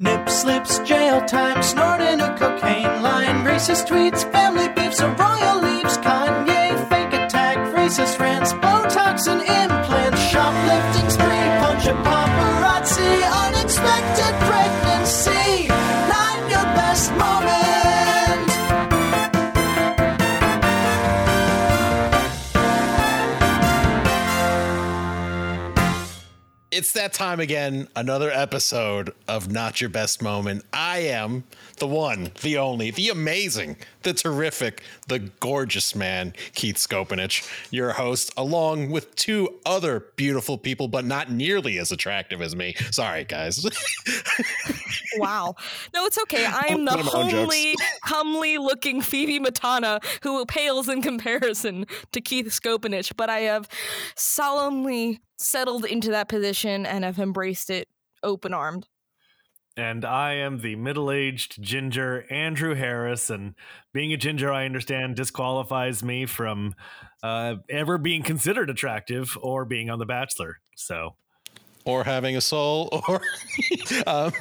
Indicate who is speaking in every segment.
Speaker 1: Nip slips, jail time, snorting a cocaine line, racist tweets, family beefs, a royal
Speaker 2: It's that time again. Another episode of Not Your Best Moment. I am the one, the only, the amazing, the terrific, the gorgeous man, Keith Skopenich, your host, along with two other beautiful people, but not nearly as attractive as me. Sorry, guys.
Speaker 3: Wow. No, it's okay. I'm the
Speaker 2: One of my own jokes.
Speaker 3: homely, comely looking Phoebe Matana who pales in comparison to Keith Skopenich, but I have solemnly settled into that position and have embraced it open armed.
Speaker 4: And I am the middle aged ginger, Andrew Harris. And being a ginger, I understand, disqualifies me from uh, ever being considered attractive or being on The Bachelor. So,
Speaker 2: or having a soul or um,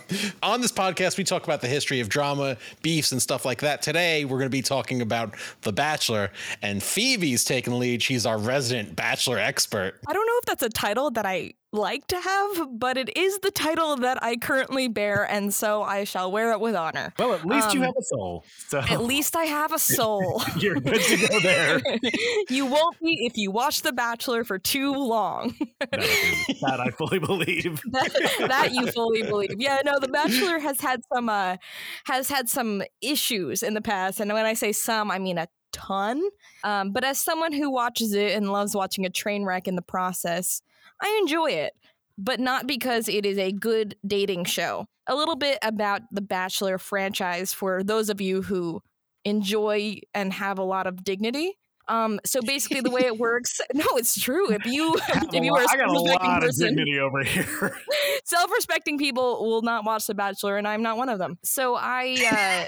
Speaker 2: on this podcast we talk about the history of drama beefs and stuff like that today we're going to be talking about the bachelor and phoebe's taking the lead she's our resident bachelor expert
Speaker 3: I don't know if that's a title that I like to have, but it is the title that I currently bear, and so I shall wear it with honor.
Speaker 4: well, at least you
Speaker 3: Um,
Speaker 4: have a soul. So,
Speaker 3: At least I have a soul.
Speaker 4: you're good to go there.
Speaker 3: you won't be if you watch The Bachelor for too long.
Speaker 4: that, that I fully believe.
Speaker 3: that, that you fully believe. Yeah, no, The Bachelor has had some uh has had some issues in the past, and when I say some, I mean a ton. Um, but as someone who watches it and loves watching a train wreck in the process, I enjoy it. But not because it is a good dating show. A little bit about the Bachelor franchise for those of you who enjoy and have a lot of dignity. Um, so basically, the way it works, no, it's true. If you if you are a
Speaker 4: I got a lot of
Speaker 3: person,
Speaker 4: dignity over here.
Speaker 3: self-respecting people will not watch The Bachelor, and I'm not one of them. So I,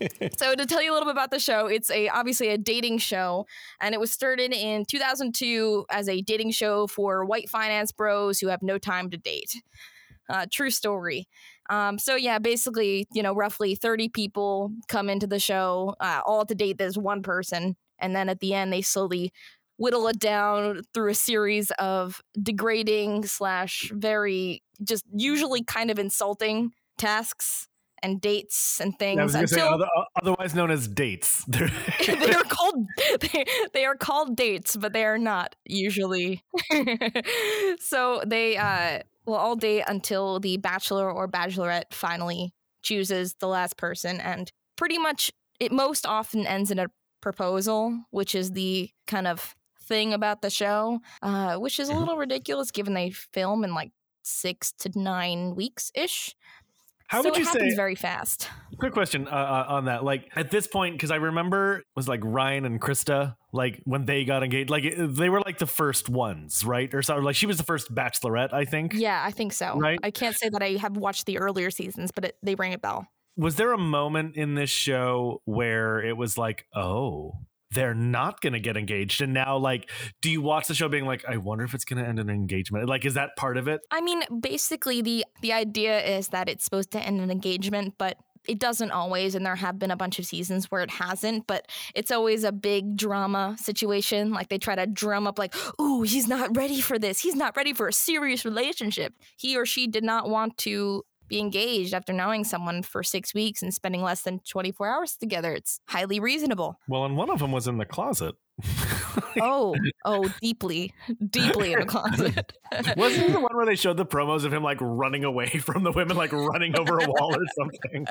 Speaker 3: uh, so to tell you a little bit about the show, it's a obviously a dating show, and it was started in 2002 as a dating show for white finance bros who have no time to date. Uh, true story. Um, so yeah, basically, you know, roughly 30 people come into the show, uh, all to date this one person, and then at the end they slowly whittle it down through a series of degrading slash very just usually kind of insulting tasks and dates and things
Speaker 4: I was going to say, other, otherwise known as dates.
Speaker 3: they are called they, they are called dates but they are not usually so they uh will all date until the bachelor or bachelorette finally chooses the last person and pretty much it most often ends in a proposal which is the kind of thing about the show uh which is a little ridiculous given they film in like six to nine weeks ish
Speaker 4: How
Speaker 3: so
Speaker 4: would you
Speaker 3: it happens
Speaker 4: say?
Speaker 3: very fast
Speaker 4: Quick question uh, uh, on that. Like at this point, because I remember it was like Ryan and Trista, like when they got engaged, like it- they were like the first ones, right? Or so, like she was the first Bachelorette, I think.
Speaker 3: Yeah, I think so.
Speaker 4: Right?
Speaker 3: I can't say that I have watched the earlier seasons, but it, they ring a bell.
Speaker 4: Was there a moment in this show where it was like, oh, they're not going to get engaged, and now like, do you watch the show being like, I wonder if it's going to end in an engagement? Like, is that part of it?
Speaker 3: I mean, basically the the idea is that it's supposed to end an engagement, but it doesn't always and there have been a bunch of seasons where it hasn't but it's always a big drama situation like they try to drum up like ooh he's not ready for this he's not ready for a serious relationship he or she did not want to be engaged after knowing someone for six weeks and spending less than 24 hours together it's highly reasonable
Speaker 4: Well, and one of them was in the closet.
Speaker 3: oh oh deeply deeply in a closet
Speaker 4: Wasn't he the one where they showed the promos of him like running away from the women, like running over a wall or something?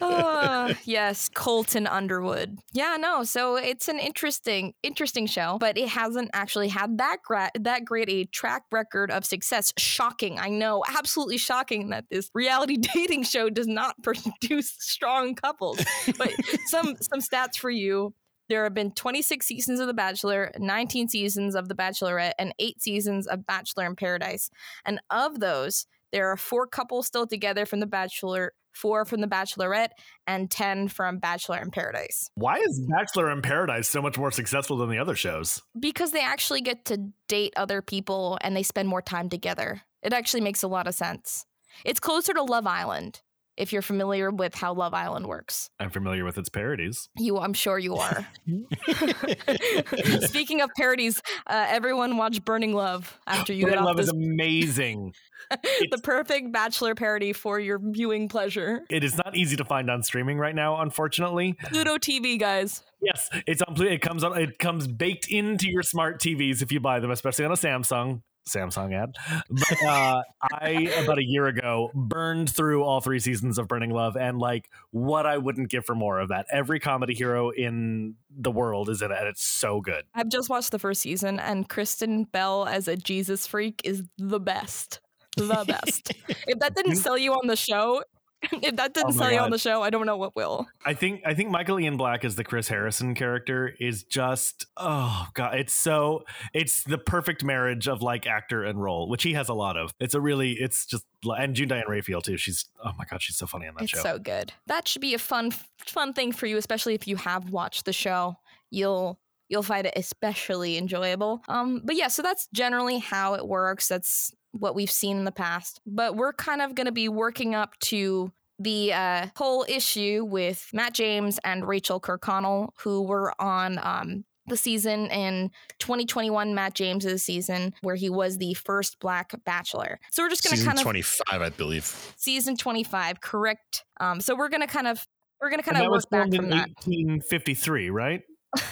Speaker 3: Ah, yes, Colton Underwood. Yeah, no. So it's an interesting, interesting show, but it hasn't actually had that gra- that great a track record of success. Shocking, I know, absolutely shocking that this reality dating show does not produce strong couples. But some some stats for you. There have been 26 seasons of The Bachelor, 19 seasons of The Bachelorette, and eight seasons of Bachelor in Paradise. And of those, there are four couples still together from The Bachelor, four from The Bachelorette, and 10 from Bachelor in Paradise.
Speaker 4: Why is Bachelor in Paradise so much more successful than the other shows?
Speaker 3: Because they actually get to date other people and they spend more time together. It actually makes a lot of sense. It's closer to Love Island if you're familiar with how Love Island works.
Speaker 4: I'm familiar with its parodies.
Speaker 3: You, I'm sure you are. Speaking of parodies, uh, everyone watch Burning Love after you
Speaker 4: Burning
Speaker 3: get off
Speaker 4: Love
Speaker 3: this
Speaker 4: is amazing.
Speaker 3: the perfect bachelor parody for your viewing pleasure.
Speaker 4: It is not easy to find on streaming right now, unfortunately.
Speaker 3: Pluto TV, guys.
Speaker 4: Yes, it's on. It comes on. It comes baked into your smart TVs if you buy them, especially on a Samsung. Samsung ad. But uh, I about a year ago burned through all three seasons of Burning Love, and like what I wouldn't give for more of that. Every comedy hero in the world is in it, and it's so good.
Speaker 3: I've just watched the first season, and Kristen Bell as a Jesus freak is the best. The best. if that didn't sell you on the show, if that didn't
Speaker 4: Oh
Speaker 3: sell you on the show, I don't know what will.
Speaker 4: I think I think Michael Ian Black as the Chris Harrison character is just oh god, it's so it's the perfect marriage of like actor and role, which he has a lot of. It's a really it's just and June Diane Raphael too. She's oh my god, she's so funny on that
Speaker 3: It's
Speaker 4: show.
Speaker 3: so good. That should be a fun, fun thing for you, especially if you have watched the show. You'll you'll find it especially enjoyable. Um, but yeah, so that's generally how it works. That's what we've seen in the past. But we're kind of going to be working up to the uh, whole issue with Matt James and Rachel Kirkconnell, who were on um, the season in 2021, Matt James's season, where he was the first Black Bachelor. So we're just going to kind of
Speaker 2: 25, I believe.
Speaker 3: season 25 correct um so we're gonna kind of we're gonna kind
Speaker 4: And
Speaker 3: of work back from
Speaker 4: in
Speaker 3: that
Speaker 4: 1853, right?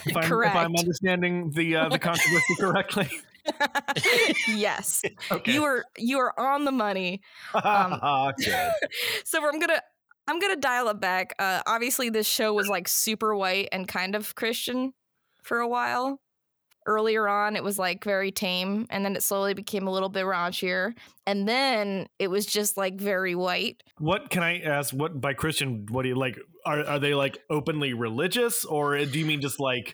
Speaker 4: If I'm, if I'm understanding the uh, the controversy correctly.
Speaker 3: yes
Speaker 4: Okay.
Speaker 3: you were you are on the money um,
Speaker 4: Good.
Speaker 3: so i'm gonna i'm gonna dial it back uh obviously this show was like super white and kind of christian for a while earlier on it was like very tame and then it slowly became a little bit raunchier and then it was just like very white
Speaker 4: What can I ask? What by Christian? What do you like? Are are they like openly religious, or do you mean just like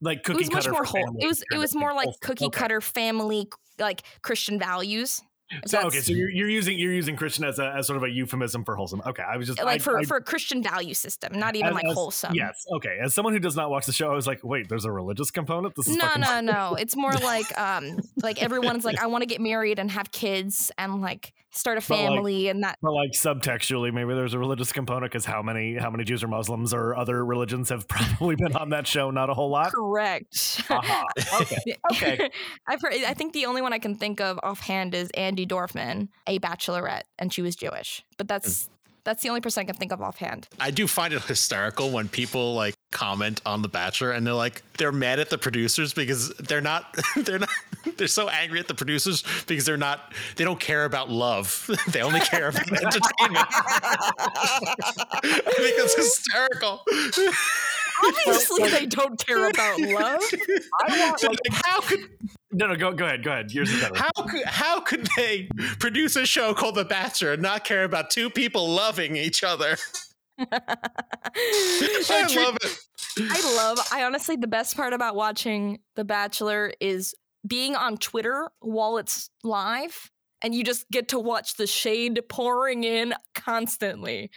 Speaker 4: like cookie it
Speaker 3: was much more whole it was it was more like cookie
Speaker 4: Okay.
Speaker 3: cutter family like christian values
Speaker 4: So okay, so you're, you're using you're using Christian as a as sort of a euphemism for wholesome. Okay, I was just
Speaker 3: like
Speaker 4: I-
Speaker 3: for
Speaker 4: I-
Speaker 3: for a Christian value system, not even
Speaker 4: as-
Speaker 3: like
Speaker 4: as-
Speaker 3: wholesome.
Speaker 4: Yes, okay. As someone who does not watch the show, I was like, wait, there's a religious component. This is
Speaker 3: No, no, no. It's more like um like everyone's like I want to get married and have kids and like start a
Speaker 4: But, like-
Speaker 3: family and that
Speaker 4: But like subtextually, maybe there's a religious component because how many how many Jews or Muslims or other religions have probably been on that show? Not a whole lot.
Speaker 3: correct.
Speaker 4: Aha. Okay. Okay.
Speaker 3: I've heard I think the only one I can think of offhand is Andi Dorfman, a bachelorette, and she was Jewish. But hmm. that's that's the only person I can think of offhand.
Speaker 2: I do find it hysterical when people like comment on The Bachelor and they're like they're mad at the producers because they're not they're not they're so angry at the producers because they're not they don't care about love. they only care about entertainment. I think it's hysterical.
Speaker 3: Obviously they don't care about love.
Speaker 2: So, like, how could
Speaker 4: No, no, go go ahead, go ahead. Yours is better.
Speaker 2: how could how could they produce a show called The Bachelor and not care about two people loving each other? I
Speaker 3: True-
Speaker 2: love it.
Speaker 3: I love, I honestly, the best part about watching The Bachelor is being on Twitter while it's live and you just get to watch the shade pouring in constantly.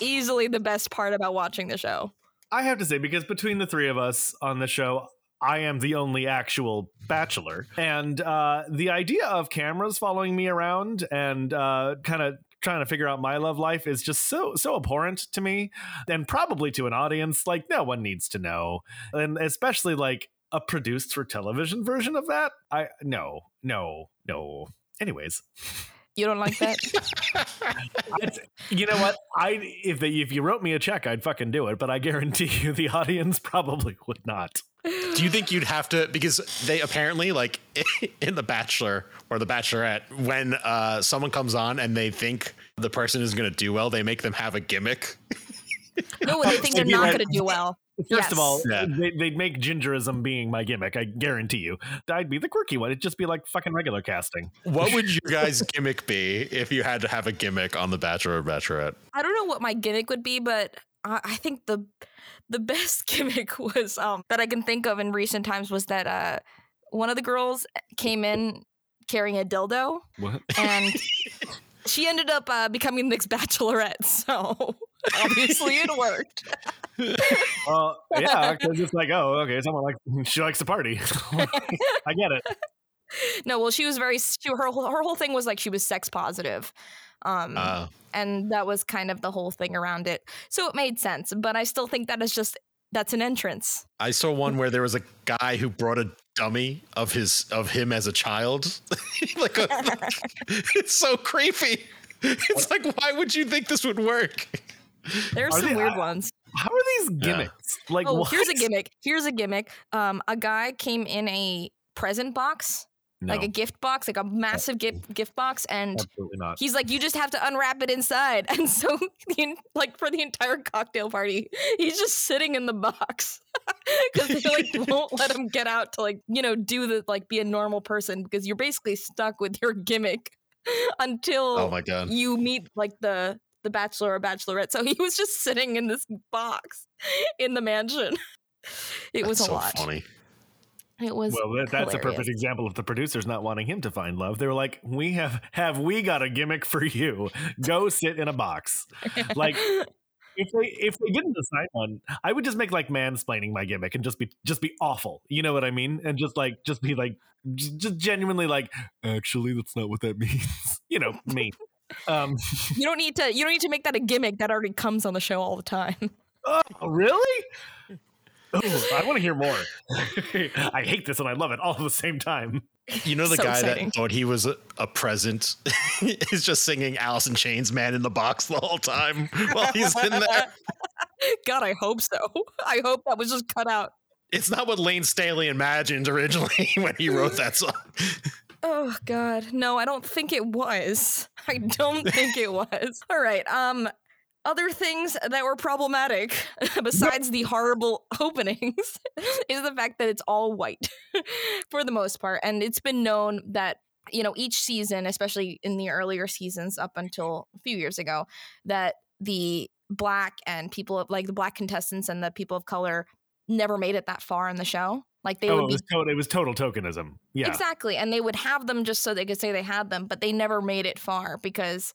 Speaker 3: Easily the best part about watching the show.
Speaker 4: I have to say, because between the three of us on the show, I am the only actual bachelor. And uh, the idea of cameras following me around and uh, kind of trying to figure out my love life is just so so abhorrent to me and probably to an audience. Like no one needs to know. And especially like a produced for television version of that i no no no. Anyways
Speaker 3: You don't like that?
Speaker 4: it's, you know what i if they if you wrote me a check i'd fucking do it but i guarantee you the audience probably would not
Speaker 2: Do you think you'd have to because they apparently like in the Bachelor or the Bachelorette when uh, someone comes on and they think the person is going to do well, they make them have a gimmick.
Speaker 3: no, they think they're
Speaker 4: Maybe
Speaker 3: not
Speaker 4: like-
Speaker 3: going to do well.
Speaker 4: First of all,
Speaker 2: Yes.
Speaker 4: they, they'd make gingerism being my gimmick. I guarantee you. I'd be the quirky one. It'd just be like fucking regular casting.
Speaker 2: What would your guys' gimmick be if you had to have a gimmick on the Bachelor or Bachelorette?
Speaker 3: I don't know what my gimmick would be, but I, I think the the best gimmick was um that I can think of in recent times was that uh one of the girls came in carrying a dildo
Speaker 4: What?
Speaker 3: and she ended up uh, becoming the next bachelorette. So obviously it worked.
Speaker 4: Well, yeah, because it's like, oh, okay, someone like she likes to party. I get it.
Speaker 3: No, well, she was very she, her whole- her whole thing was like she was sex positive. Um,
Speaker 2: Uh,
Speaker 3: and that was kind of the whole thing around it. So it made sense, but I still think that is just that's an entrance.
Speaker 2: I saw one where there was a guy who brought a dummy of his of him as a child. like a, it's so creepy. It's like why would you think this would work?
Speaker 3: There's
Speaker 4: Are
Speaker 3: some
Speaker 4: they-
Speaker 3: weird
Speaker 4: I-
Speaker 3: ones.
Speaker 4: How are these gimmicks? Like,
Speaker 3: Oh,
Speaker 4: what?
Speaker 3: here's a gimmick. Here's a gimmick. Um, a guy came in a present box,
Speaker 4: No,
Speaker 3: like a gift box, like a massive gift gift box, and he's like, "You just have to unwrap it inside." And so, the, like for the entire cocktail party, he's just sitting in the box because they like won't let him get out to like you know do the like be a normal person because you're basically stuck with your gimmick until
Speaker 2: Oh my god.
Speaker 3: you meet like the the bachelor or bachelorette. So he was just sitting in this box in the mansion. It was a
Speaker 2: so
Speaker 3: lot.
Speaker 2: funny.
Speaker 3: It was
Speaker 4: Well, that, that's a perfect example of the producers not wanting him to find love. They were like, "We have have we got a gimmick for you? Go sit in a box." Like if they if they didn't assign one, I would just make like mansplaining my gimmick and just be just be awful. You know what I mean? And just like just be like just, just genuinely like, actually, that's not what that means. you know me. Um,
Speaker 3: you don't need to you don't need to make that a gimmick that already comes on the show all the time.
Speaker 4: oh, really? Oh, I want to hear more. I hate this and I love it all at the same time.
Speaker 2: You know the
Speaker 3: So
Speaker 2: guy
Speaker 3: exciting.
Speaker 2: that thought he was a, a present is just singing Alice in Chains "Man in the Box" the whole time while he's in there.
Speaker 3: God, I hope so. I hope that was just cut out.
Speaker 2: It's not what Layne Staley imagined originally when he wrote that song.
Speaker 3: Oh God, no, I don't think it was. I don't think it was. All right. Um, other things that were problematic besides the horrible openings is the fact that it's all white for the most part, and it's been known that you know each season, especially in the earlier seasons up until a few years ago, that the black and people of like the black contestants and the people of color never made it that far in the show. Like they
Speaker 4: oh,
Speaker 3: would
Speaker 4: it
Speaker 3: be
Speaker 4: was, total, it was total tokenism. Yeah.
Speaker 3: Exactly. And they would have them just so they could say they had them, but they never made it far because,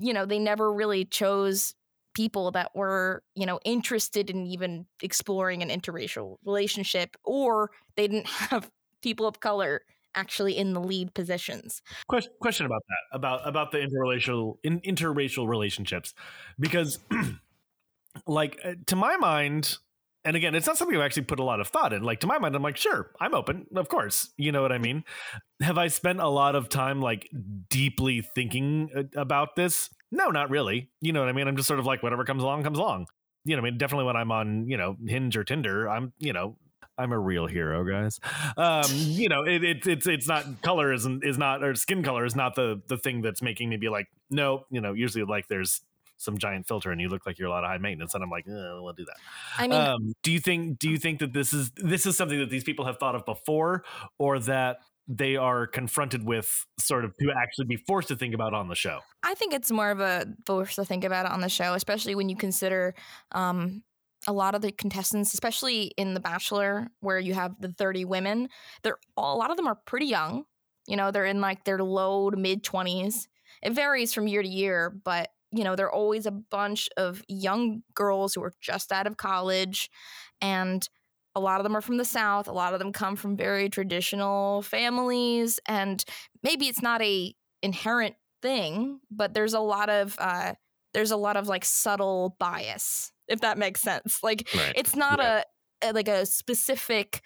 Speaker 3: you know, they never really chose people that were, you know, interested in even exploring an interracial relationship or they didn't have people of color actually in the lead positions.
Speaker 4: question, question about that about about the interracial in, interracial relationships because like uh, to my mind and again it's not something i've actually put a lot of thought in like to my mind i'm like sure i'm open of course you know what i mean have i spent a lot of time like deeply thinking uh, about this no not really you know what i mean i'm just sort of like whatever comes along comes along you know i mean definitely when i'm on you know hinge or tinder i'm you know I'm a real hero, guys. Um, you know, it, it, it's it's not color isn't is not or skin color is not the the thing that's making me be like, no, you know, usually like there's some giant filter and you look like you're a lot of high maintenance, and I'm like, eh, I don't want to do that.
Speaker 3: I mean,
Speaker 4: um, do you think do you think that this is this is something that these people have thought of before, or that they are confronted with sort of to actually be forced to think about on the show?
Speaker 3: I think it's more of a force to think about it on the show, especially when you consider um, a lot of the contestants, especially in The Bachelor, where you have the 30 women. They're all, a lot of them are pretty young. You know, they're in like their low to mid 20s. It varies from year to year, but you know, there are always a bunch of young girls who are just out of college, and a lot of them are from the South. A lot of them come from very traditional families, and maybe it's not a inherent thing, but there's a lot of uh, there's a lot of like subtle bias, if that makes sense. Like
Speaker 2: Right.
Speaker 3: it's not a, a like a specific.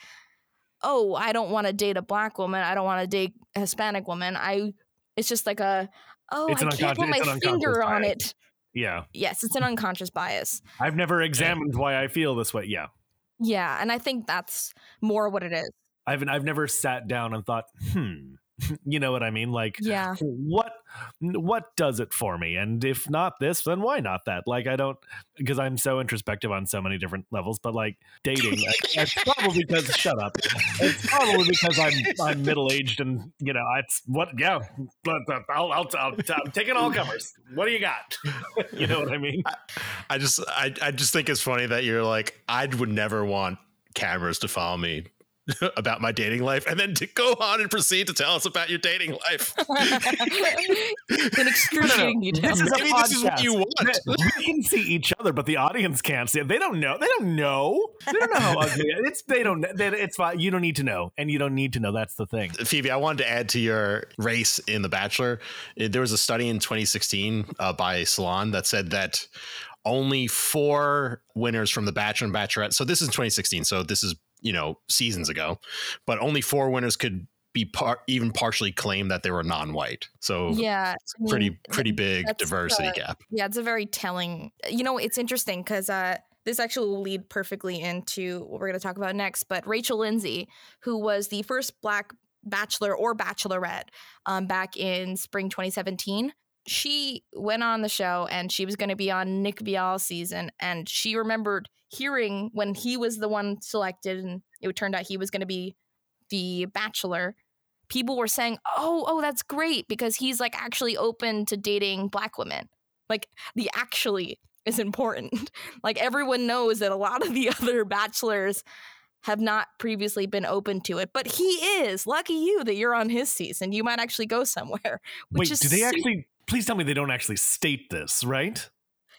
Speaker 3: Oh, I don't want to date a black woman. I don't want to date a Hispanic woman. I. It's just like a. Oh,
Speaker 4: It's
Speaker 3: I can't put my
Speaker 4: it's an unconscious
Speaker 3: finger on
Speaker 4: bias.
Speaker 3: it.
Speaker 4: Yeah,
Speaker 3: Yes, it's an unconscious bias.
Speaker 4: I've never examined why I feel this way. Yeah,
Speaker 3: Yeah, and I think that's more what it is.
Speaker 4: I've I've never sat down and thought, hmm, you know what I mean? Like,
Speaker 3: Yeah.
Speaker 4: what what does it for me? And if not this, then why not that? Like, I don't because I'm so introspective on so many different levels. But like dating, I- it's probably because shut up. It's probably because I'm I'm middle aged and you know it's what yeah. But uh, I'll, I'll, I'll, I'm taking all comers. What do you got? you know what I mean?
Speaker 2: I just I, I just think it's funny that you're like I would never want cameras to follow me about my dating life, and then to go on and proceed to tell us about your dating life.
Speaker 3: In excruciating detail.
Speaker 4: This is a
Speaker 2: Maybe this is what you want.
Speaker 4: we can see each other, but the audience can't see it. They don't know. They don't know. They don't know how ugly it- it's. They don't. They, it's fine. You don't need to know, and you don't need to know. That's the thing.
Speaker 2: Phoebe, I wanted to add to your race in The Bachelor. There was a study in 2016 uh, by Salon that said that only four winners from The Bachelor and Bachelorette. So this is 2016. So this is you know seasons ago, but only four winners could be par- even partially claim that they were non-white. So
Speaker 3: Yeah, I mean,
Speaker 2: pretty pretty big diversity
Speaker 3: uh,
Speaker 2: gap.
Speaker 3: Yeah, it's a very telling. You know, it's interesting because uh, this actually will lead perfectly into what we're going to talk about next. But Rachel Lindsay, who was the first Black Bachelor or Bachelorette um, back in spring 2017, she went on the show and she was going to be on Nick Viall's season. And she remembered hearing when he was the one selected, and it turned out he was going to be the Bachelor. People were saying, "Oh, oh, that's great because he's like actually open to dating black women." Like the actually is important. like everyone knows that a lot of the other bachelors have not previously been open to it, but he is. Lucky you that you're on his season. You might actually go somewhere. Which
Speaker 4: Wait,
Speaker 3: is
Speaker 4: do they actually? Please tell me they don't actually state this, right?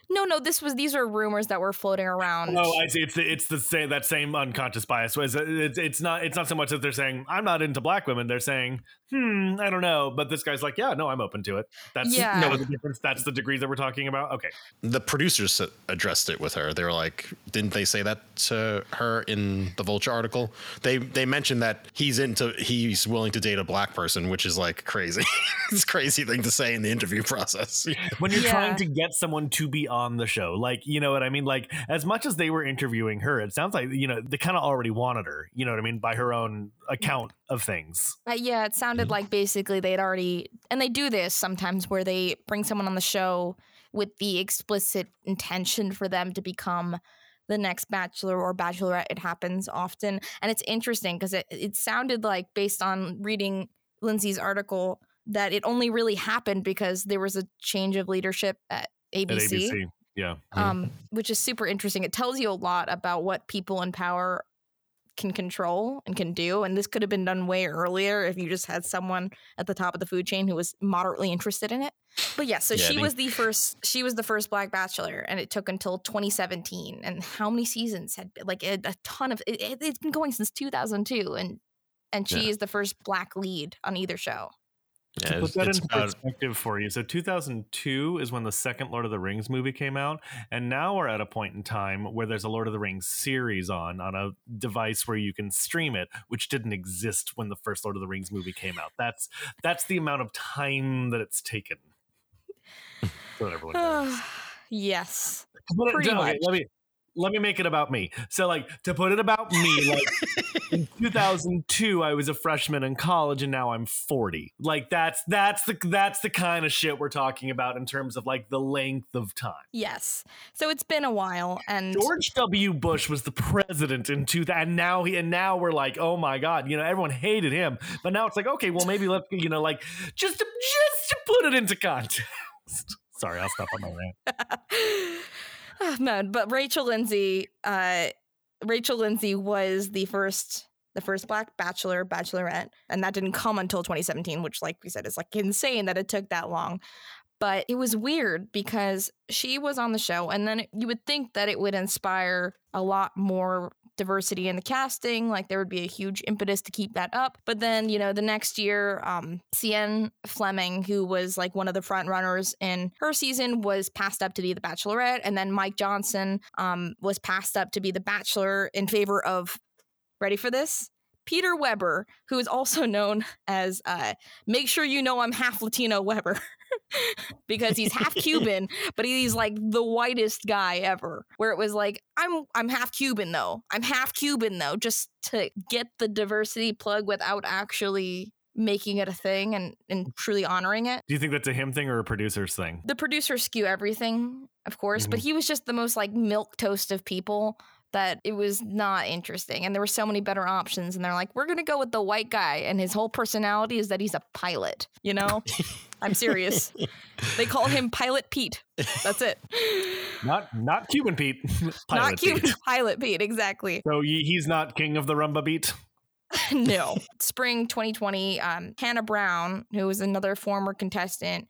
Speaker 3: No, no. This was these are rumors that were floating around.
Speaker 4: Oh, I see. It's the, it's the same that same unconscious bias. Was it's it's not it's not so much that they're saying I'm not into black women. They're saying, hmm, I don't know. But this guy's like, yeah, no, I'm open to it. That's
Speaker 3: Yeah.
Speaker 4: no the difference. That's the degrees that we're talking about. Okay,
Speaker 2: The producers addressed it with her. They were like, didn't they say that to her in the Vulture article? They they mentioned that he's into he's willing to date a black person, which is like crazy. it's a crazy thing to say in the interview process.
Speaker 4: when you're
Speaker 3: Yeah.
Speaker 4: trying to get someone to be on the show, like you know what I mean. Like as much as they were interviewing her, it sounds like you know they kind of already wanted her. You know what I mean by her own account of things.
Speaker 3: Uh, yeah, it sounded like basically they'd already, and they do this sometimes where they bring someone on the show with the explicit intention for them to become the next bachelor or bachelorette. It happens often. And it's interesting because it, it sounded like, based on reading Lindsay's article, that it only really happened because there was a change of leadership at
Speaker 4: At
Speaker 3: ABC,
Speaker 4: ABC, yeah.
Speaker 3: Um, which is super interesting. It tells you a lot about what people in power can control and can do. And this could have been done way earlier if you just had someone at the top of the food chain who was moderately interested in it. But yeah, so
Speaker 2: Yeah,
Speaker 3: she was the first. She was the first Black Bachelor, and it took until 2017. And how many seasons had like a, a ton of? It, it, it's been going since 2002, and and she
Speaker 2: Yeah.
Speaker 3: is the first Black lead on either show.
Speaker 2: Yeah,
Speaker 4: to put that in perspective for you, so 2002 is when the second Lord of the Rings movie came out, and now we're at a point in time where there's a Lord of the Rings series on on a device where you can stream it, which didn't exist when the first Lord of the Rings movie came out. That's that's the amount of time that it's taken. So everyone knows.
Speaker 3: yes.
Speaker 4: But,
Speaker 3: Pretty much.
Speaker 4: Let me let me make it about me. So like to put it about me, like in 2002 I was a freshman in college and now I'm 40. Like that's that's the that's the kind of shit we're talking about in terms of like the length of time.
Speaker 3: Yes. So it's been a while, and
Speaker 4: George W. Bush was the president in 2000 and now he and now we're like, "Oh my god, you know, everyone hated him." But now it's like, "Okay, well maybe let's, you know, like just to just to put it into context." Sorry, I'll stop on my rant.
Speaker 3: oh, man, but Rachel Lindsay, uh, Rachel Lindsay was the first, the first Black Bachelor, Bachelorette, and that didn't come until 2017, which, like we said, is like insane that it took that long. But it was weird because she was on the show, and then you would think that it would inspire a lot more diversity in the casting. Like there would be a huge impetus to keep that up. But then, you know, the next year, um, Cian Fleming, who was like one of the front runners in her season, was passed up to be the Bachelorette, and then Mike Johnson um, was passed up to be the Bachelor in favor of. Ready for this? Peter Weber, who is also known as uh, "Make sure you know I'm half Latino Weber," because he's half Cuban, but he's like the whitest guy ever. Where it was like, "I'm I'm half Cuban though. I'm half Cuban though," just to get the diversity plug without actually making it a thing and and truly honoring it.
Speaker 4: Do you think that's a him thing or a producer's thing?
Speaker 3: The producers skew everything, of course, but mm-hmm. he was just the most like milk toast of people that it was not interesting. And there were so many better options. And they're like, we're going to go with the white guy. And his whole personality is that he's a pilot, you know? I'm serious. they call him Pilot Pete. That's it.
Speaker 4: Not not Cuban Pete.
Speaker 3: not Cuban
Speaker 4: Pete.
Speaker 3: Pilot Pete, exactly.
Speaker 4: So he's not king of the rumba beat.
Speaker 3: no. Spring 2020, um, Hannah Brown, who was another former contestant,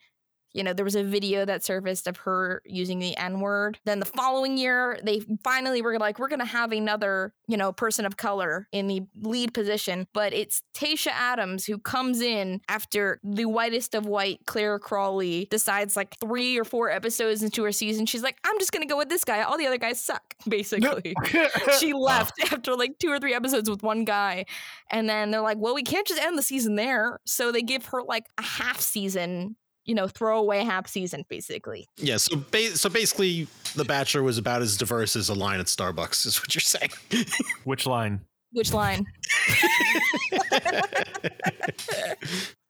Speaker 3: you know, there was a video that surfaced of her using the N word. Then the following year, they finally were like, we're going to have another, you know, person of color in the lead position. But it's Tayshia Adams who comes in after the whitest of white, Clare Crawley, decides like three or four episodes into her season, she's like, I'm just going to go with this guy. All the other guys suck, basically. she left after like two or three episodes with one guy. And then they're like, well, we can't just end the season there. So they give her like a half season you know, throwaway half season, basically.
Speaker 2: Yeah. So, ba- so basically, The Bachelor was about as diverse as a line at Starbucks, is what you're saying.
Speaker 4: Which line?
Speaker 3: Which line?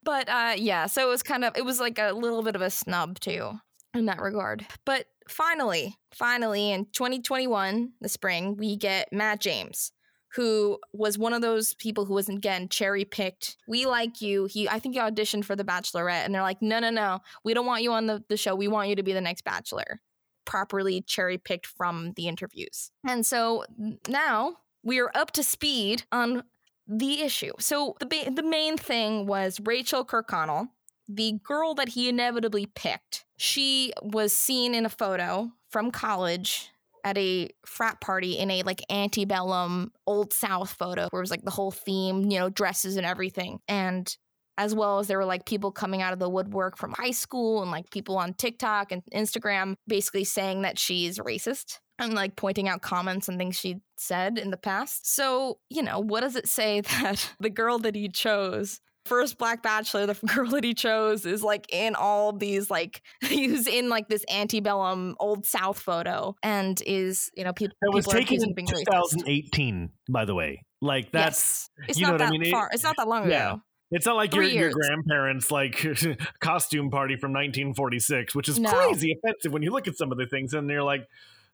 Speaker 3: but uh, yeah, so it was kind of, it was like a little bit of a snub too in that regard. But finally, finally in 2021, the spring, we get Matt James who was one of those people who was again cherry picked. We like you. He I think he auditioned for the Bachelorette and they're like, no, no, no. We don't want you on the, the show. We want you to be the next bachelor. Properly cherry picked from the interviews. And so now we are up to speed on the issue. So the ba- the main thing was Rachel Kirkconnell, the girl that he inevitably picked. She was seen in a photo from college at a frat party in a like antebellum old south photo where it was like the whole theme you know dresses and everything and as well as there were like people coming out of the woodwork from high school and like people on TikTok and Instagram basically saying that she's racist and like pointing out comments and things she said in the past. So, you know, what does it say that the girl that he chose first black bachelor, the girl that he chose is like in all these like he's in like this antebellum old South photo and is you know people.
Speaker 4: It was
Speaker 3: people
Speaker 4: taken in 2018, by the way. Like that's
Speaker 3: yes. it's
Speaker 4: you
Speaker 3: not
Speaker 4: know
Speaker 3: that
Speaker 4: what I mean?
Speaker 3: far. It's not that long
Speaker 4: yeah.
Speaker 3: ago.
Speaker 4: It's not like your, your grandparents' like costume party from 1946, which is
Speaker 3: No.
Speaker 4: crazy offensive when you look at some of the things and you're like,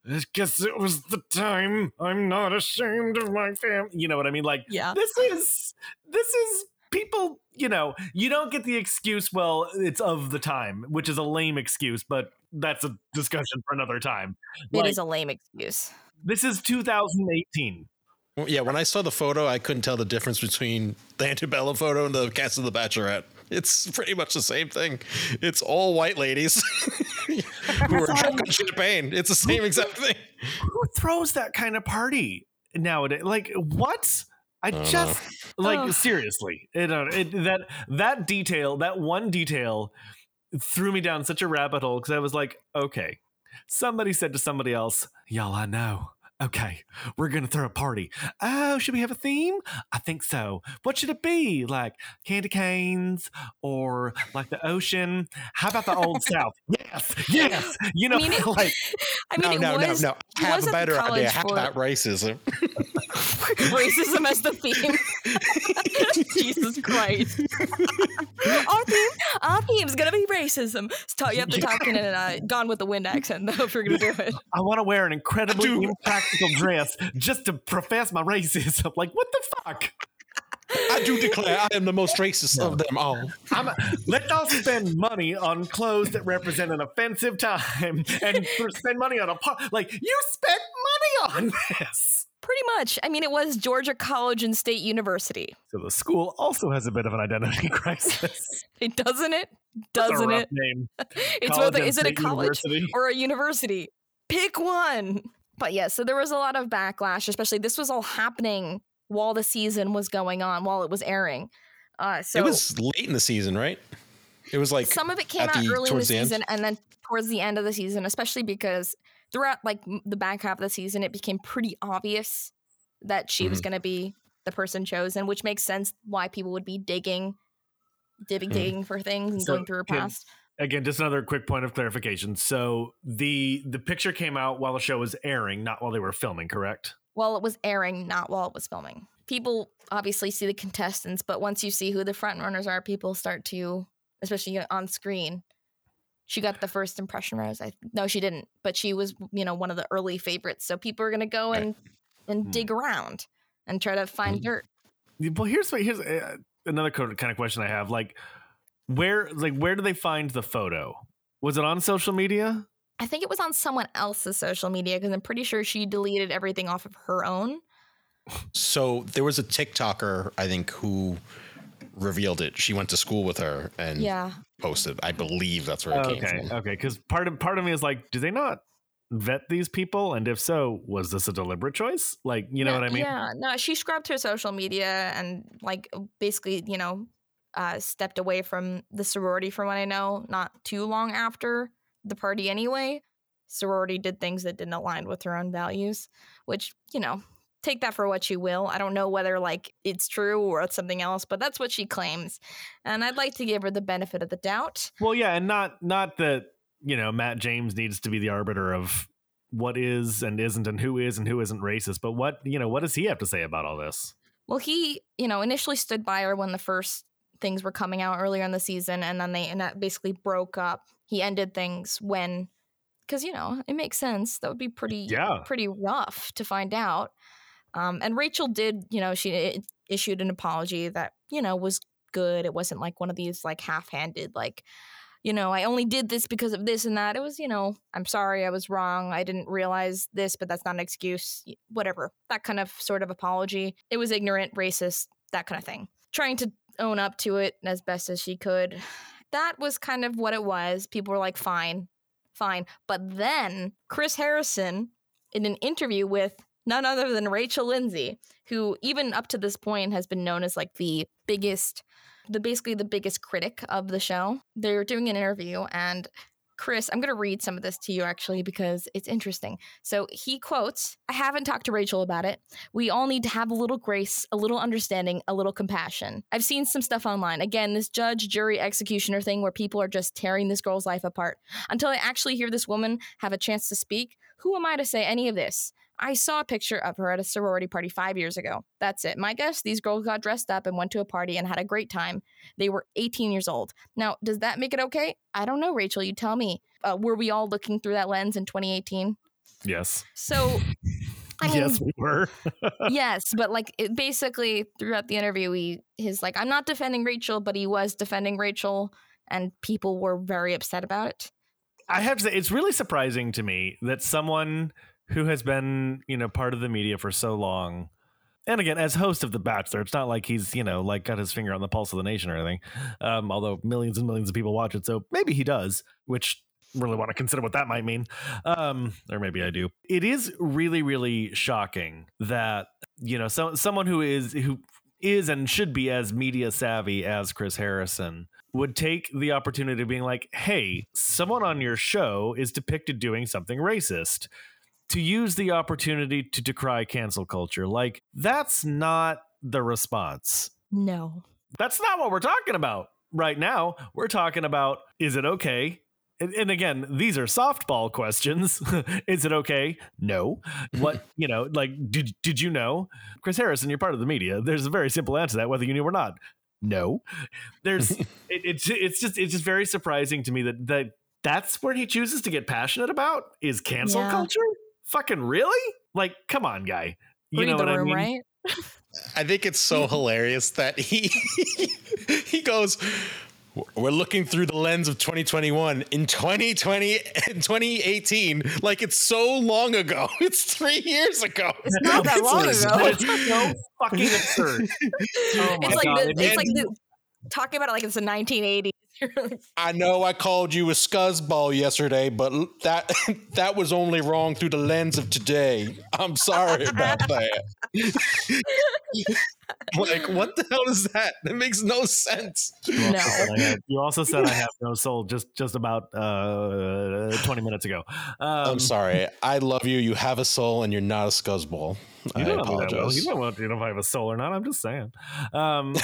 Speaker 4: I guess it was the time. I'm not ashamed of my family. You know what I mean? Like
Speaker 3: Yeah.
Speaker 4: this is this is people. You know, you don't get the excuse. Well, it's of the time, which is a lame excuse, but that's a discussion for another time.
Speaker 3: It
Speaker 4: Like,
Speaker 3: is a lame excuse.
Speaker 4: this is 2018.
Speaker 2: Well, Yeah, when I saw the photo, I couldn't tell the difference between the antebellum photo and the cast of The Bachelorette. It's pretty much the same thing. It's all white ladies who are drunk on champagne. It's the same exact thing.
Speaker 4: who throws that kind of party nowadays? Like what? I
Speaker 2: don't
Speaker 4: just like
Speaker 3: Ugh.
Speaker 4: seriously, it, uh, it that that detail, that one detail, threw me down such a rabbit hole because I was like, okay, somebody said to somebody else, "Y'all, I know." Okay, we're gonna throw a party. Oh, should we have a theme? I think so. What should it be? Like candy canes or like the ocean? How about the old South? Yes, yes. You know,
Speaker 3: I mean, it-
Speaker 4: like
Speaker 3: I mean,
Speaker 2: no,
Speaker 3: it
Speaker 2: no,
Speaker 3: was
Speaker 2: no, no.
Speaker 3: he
Speaker 2: Have a better idea. How about racism?
Speaker 3: racism as the theme. Jesus Christ. our theme, our theme's gonna be racism. So you have to talk in a uh, Gone with the Wind accent though if you're gonna do it.
Speaker 4: I want to wear an incredibly
Speaker 2: do.
Speaker 4: impractical dress just to profess my racism. Like, what the fuck?
Speaker 2: I do declare I am the most racist of them all.
Speaker 4: I'm a, let's all spend money on clothes that represent an offensive time and spend money on a par. Like, you spent money on this.
Speaker 3: Pretty much. I mean, it was Georgia College and State University.
Speaker 4: So the school also has a bit of an identity crisis.
Speaker 3: It doesn't it?
Speaker 4: That's a
Speaker 3: Doesn't
Speaker 4: rough
Speaker 3: it?
Speaker 4: Name.
Speaker 3: It's both.
Speaker 4: and
Speaker 3: Is it a college
Speaker 4: University.
Speaker 3: or a university? Pick one. But yeah, so there was a lot of backlash, especially this was all happening while the season was going on, while it was airing. Uh, so
Speaker 2: it was late in the season, right? It was like
Speaker 3: some of it came out
Speaker 2: the-
Speaker 3: early in the
Speaker 2: towards the end?
Speaker 3: season and then towards the end of the season especially because throughout like the back half of the season it became pretty obvious that she
Speaker 2: Mm-hmm.
Speaker 3: was going to be the person chosen which makes sense why people would be digging digging,
Speaker 2: Mhm.
Speaker 3: digging for things and
Speaker 4: So
Speaker 3: going through her past
Speaker 4: Again, just another quick point of clarification. So the the picture came out while the show was airing, not while they were filming, correct?
Speaker 3: while it was airing not while it was filming people obviously see the contestants but once you see who the front runners are people start to especially on screen she got the first impression rose i no she didn't but she was you know one of the early favorites so people are going to go
Speaker 2: Right.
Speaker 3: and and
Speaker 4: Hmm.
Speaker 3: dig around and try to find
Speaker 2: Mhm.
Speaker 3: dirt
Speaker 4: Well, here's what here's uh, another kind of question I have. Like, where like where do they find the photo? Was it on social media?
Speaker 3: i think it was on someone else's social media because i'm pretty sure she deleted everything off of her own
Speaker 2: So there was a TikToker, I think, who revealed it. She went to school with her and
Speaker 3: Yeah.
Speaker 2: Posted. I believe that's where it came
Speaker 4: okay,
Speaker 2: from.
Speaker 4: okay. Because part of part of me is like, do they not vet these people? And if so, was this a deliberate choice? Like, you know
Speaker 3: No,
Speaker 4: what I mean?
Speaker 3: Yeah, no, she scrubbed her social media and like basically, you know, uh, stepped away from the sorority from what I know, not too long after the party anyway. Sorority did things that didn't align with her own values, which, you know, take that for what you will. I don't know whether like it's true or it's something else, but that's what she claims. And I'd like to give her the benefit of the doubt.
Speaker 4: Well, yeah, and not not that you know Matt James needs to be the arbiter of what is and isn't and who is and who isn't racist, but what you know what does he have to say about all this?
Speaker 3: Well, he, you know, initially stood by her when the first things were coming out earlier in the season, and then they and that basically broke up. He ended things when, because you know, it makes sense. That would be pretty,
Speaker 4: Yeah.
Speaker 3: pretty rough to find out. Um, and Rachel did, you know, she issued an apology that you know was good. It wasn't like one of these like half-handed, like, you know, I only did this because of this and that. It was, you know, I'm sorry, I was wrong. I didn't realize this, but that's not an excuse. Whatever. That kind of sort of apology. It was ignorant, racist, that kind of thing. Trying to own up to it as best as she could. That was kind of what it was. People were like, fine, fine. But then Chris Harrison, in an interview with none other than Rachel Lindsay, who even up to this point has been known as like the biggest, the basically the biggest critic of the show. They're doing an interview and Chris, I'm going to read some of this to you actually because it's interesting. So he quotes, I haven't talked to Rachel about it. We all need to have a little grace, a little understanding, a little compassion. I've seen some stuff online. Again, this judge, jury, executioner thing where people are just tearing this girl's life apart. Until I actually hear this woman have a chance to speak, who am I to say any of this? I saw a picture of her at a sorority party five years ago. That's it. My guess these girls got dressed up and went to a party and had a great time. They were 18 years old. Now, does that make it okay? I don't know, Rachel. You tell me. Uh, were we all looking through that lens in 2018?
Speaker 4: Yes,
Speaker 3: So, I mean,
Speaker 4: yes, we were.
Speaker 3: yes, but like it basically throughout the interview, he his like, I'm not defending Rachel, but he was defending Rachel, and people were very upset about it.
Speaker 4: I have to say, it's really surprising to me that someone who has been, you know, part of the media for so long, and again, as host of The Bachelor, it's not like he's, you know, like got his finger on the pulse of the nation or anything. Um, although millions and millions of people watch it, so maybe he does, which really want to consider what that might mean. Um, or maybe I do. It is really, really shocking that you know, so someone who is who is and should be as media savvy as Chris Harrison would take the opportunity of being like, hey, someone on your show is depicted doing something racist. To use the opportunity to decry cancel culture. Like, that's not the response.
Speaker 3: No.
Speaker 4: That's not what we're talking about right now. We're talking about is it okay? And, and again, these are softball questions. is it okay? No. What, you know, like, did, did you know? Chris Harrison, you're part of the media. There's a very simple answer to that, whether you knew or not. No. There's, it, it's, it's just, it's just very surprising to me that, that that's where he chooses to get passionate about is cancel
Speaker 3: Yeah.
Speaker 4: culture. Fucking really? Like, come on, guy. You
Speaker 3: Read
Speaker 4: know
Speaker 3: the
Speaker 4: what
Speaker 3: room,
Speaker 4: I mean?
Speaker 3: right?
Speaker 2: I think it's so hilarious that he he goes. We're looking through the lens of 2021 in 2020 and 2018, like it's so long ago. It's three years ago.
Speaker 3: It's not that
Speaker 2: It's
Speaker 3: long ago.
Speaker 4: It's so fucking absurd. Oh my
Speaker 3: it's like
Speaker 4: god!
Speaker 3: the, it's
Speaker 4: makes-
Speaker 3: like the, talking about it like it's the 1980s.
Speaker 2: I know I called you a scuzzball yesterday, but that that was only wrong through the lens of today. I'm sorry about that. like, what the hell is that? That makes no sense.
Speaker 4: You also,
Speaker 3: No.
Speaker 4: said I you also said I have no soul just just about uh, 20 minutes ago. Um,
Speaker 2: I'm sorry. I love you. You have a soul, and you're not a scuzzball. I
Speaker 4: You don't know that well.
Speaker 2: apologize.
Speaker 4: You don't want to know if I have a soul or not. I'm just saying. Um,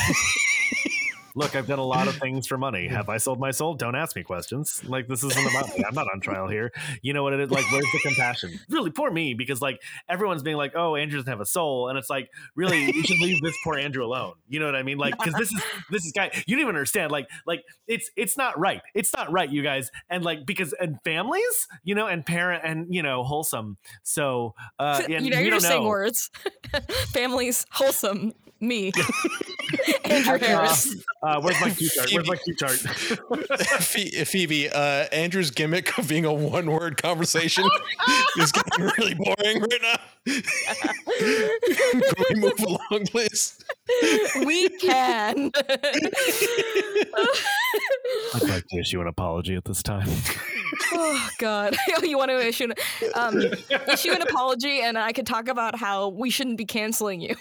Speaker 4: look, I've done a lot of things for money. Have I sold my soul? Don't ask me questions. Like this isn't about me. I'm not on trial here. You know what it is? Like, where's the compassion? Really, poor me because like everyone's being like, "Oh, Andrew doesn't have a soul," and it's like, really, you should leave this poor Andrew alone. You know what I mean? Like, because this is this is guy. You don't even understand. Like, like it's it's not right. It's not right, you guys. And like because and families, you know, and parent and you know wholesome. So uh,
Speaker 3: you know, you're just saying words. Families, wholesome, me, Andrew Harris.
Speaker 4: Uh, where's my cue chart? Where's my cue chart?
Speaker 2: Phoebe, uh, Andrew's gimmick of being a one-word conversation is getting really boring right now. can we move along, please?
Speaker 3: We can.
Speaker 4: I'd like to issue an apology at this time.
Speaker 3: oh God! you want to issue an, um, issue an apology, and I could talk about how we shouldn't be canceling you.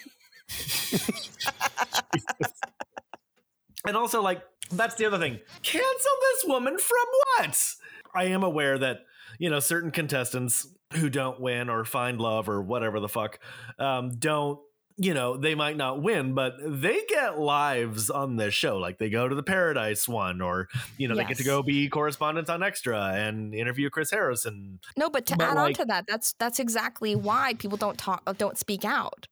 Speaker 4: And also, like, that's the other thing. Cancel this woman from what? I am aware that you know certain contestants who don't win or find love or whatever the fuck um, don't you know they might not win but they get lives on this show like they go to the paradise one or you know yes. they get to go be correspondents on extra and interview chris harrison
Speaker 3: no but to but add like, on to that that's that's exactly why people don't talk don't speak out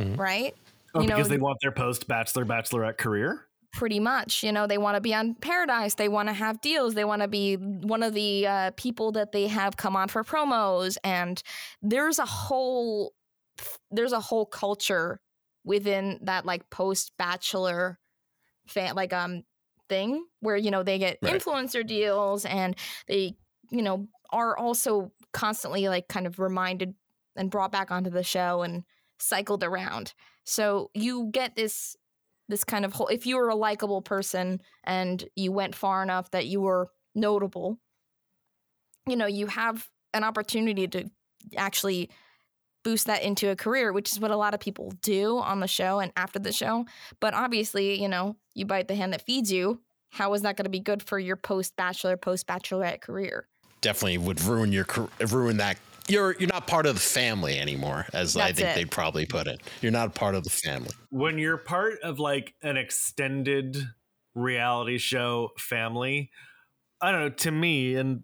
Speaker 3: mm-hmm. right
Speaker 4: oh, you because know, they want their post bachelor bachelorette career
Speaker 3: pretty much you know they want to be on paradise they want to have deals they want to be one of the uh, people that they have come on for promos and there's a whole there's a whole culture within that like post bachelor fan like um thing where you know they get right. influencer deals and they you know are also constantly like kind of reminded and brought back onto the show and cycled around. So you get this this kind of whole if you were a likable person and you went far enough that you were notable you know you have an opportunity to actually boost that into a career which is what a lot of people do on the show and after the show. But obviously you know you bite the hand that feeds you. How is that going to be good for your post bachelor post bachelorette career?
Speaker 2: Definitely would ruin your ruin that you're you're not part of the family anymore, as That's I think it. they'd probably put it. You're not part of the family.
Speaker 4: When you're part of like an extended reality show family, I don't know. To me, and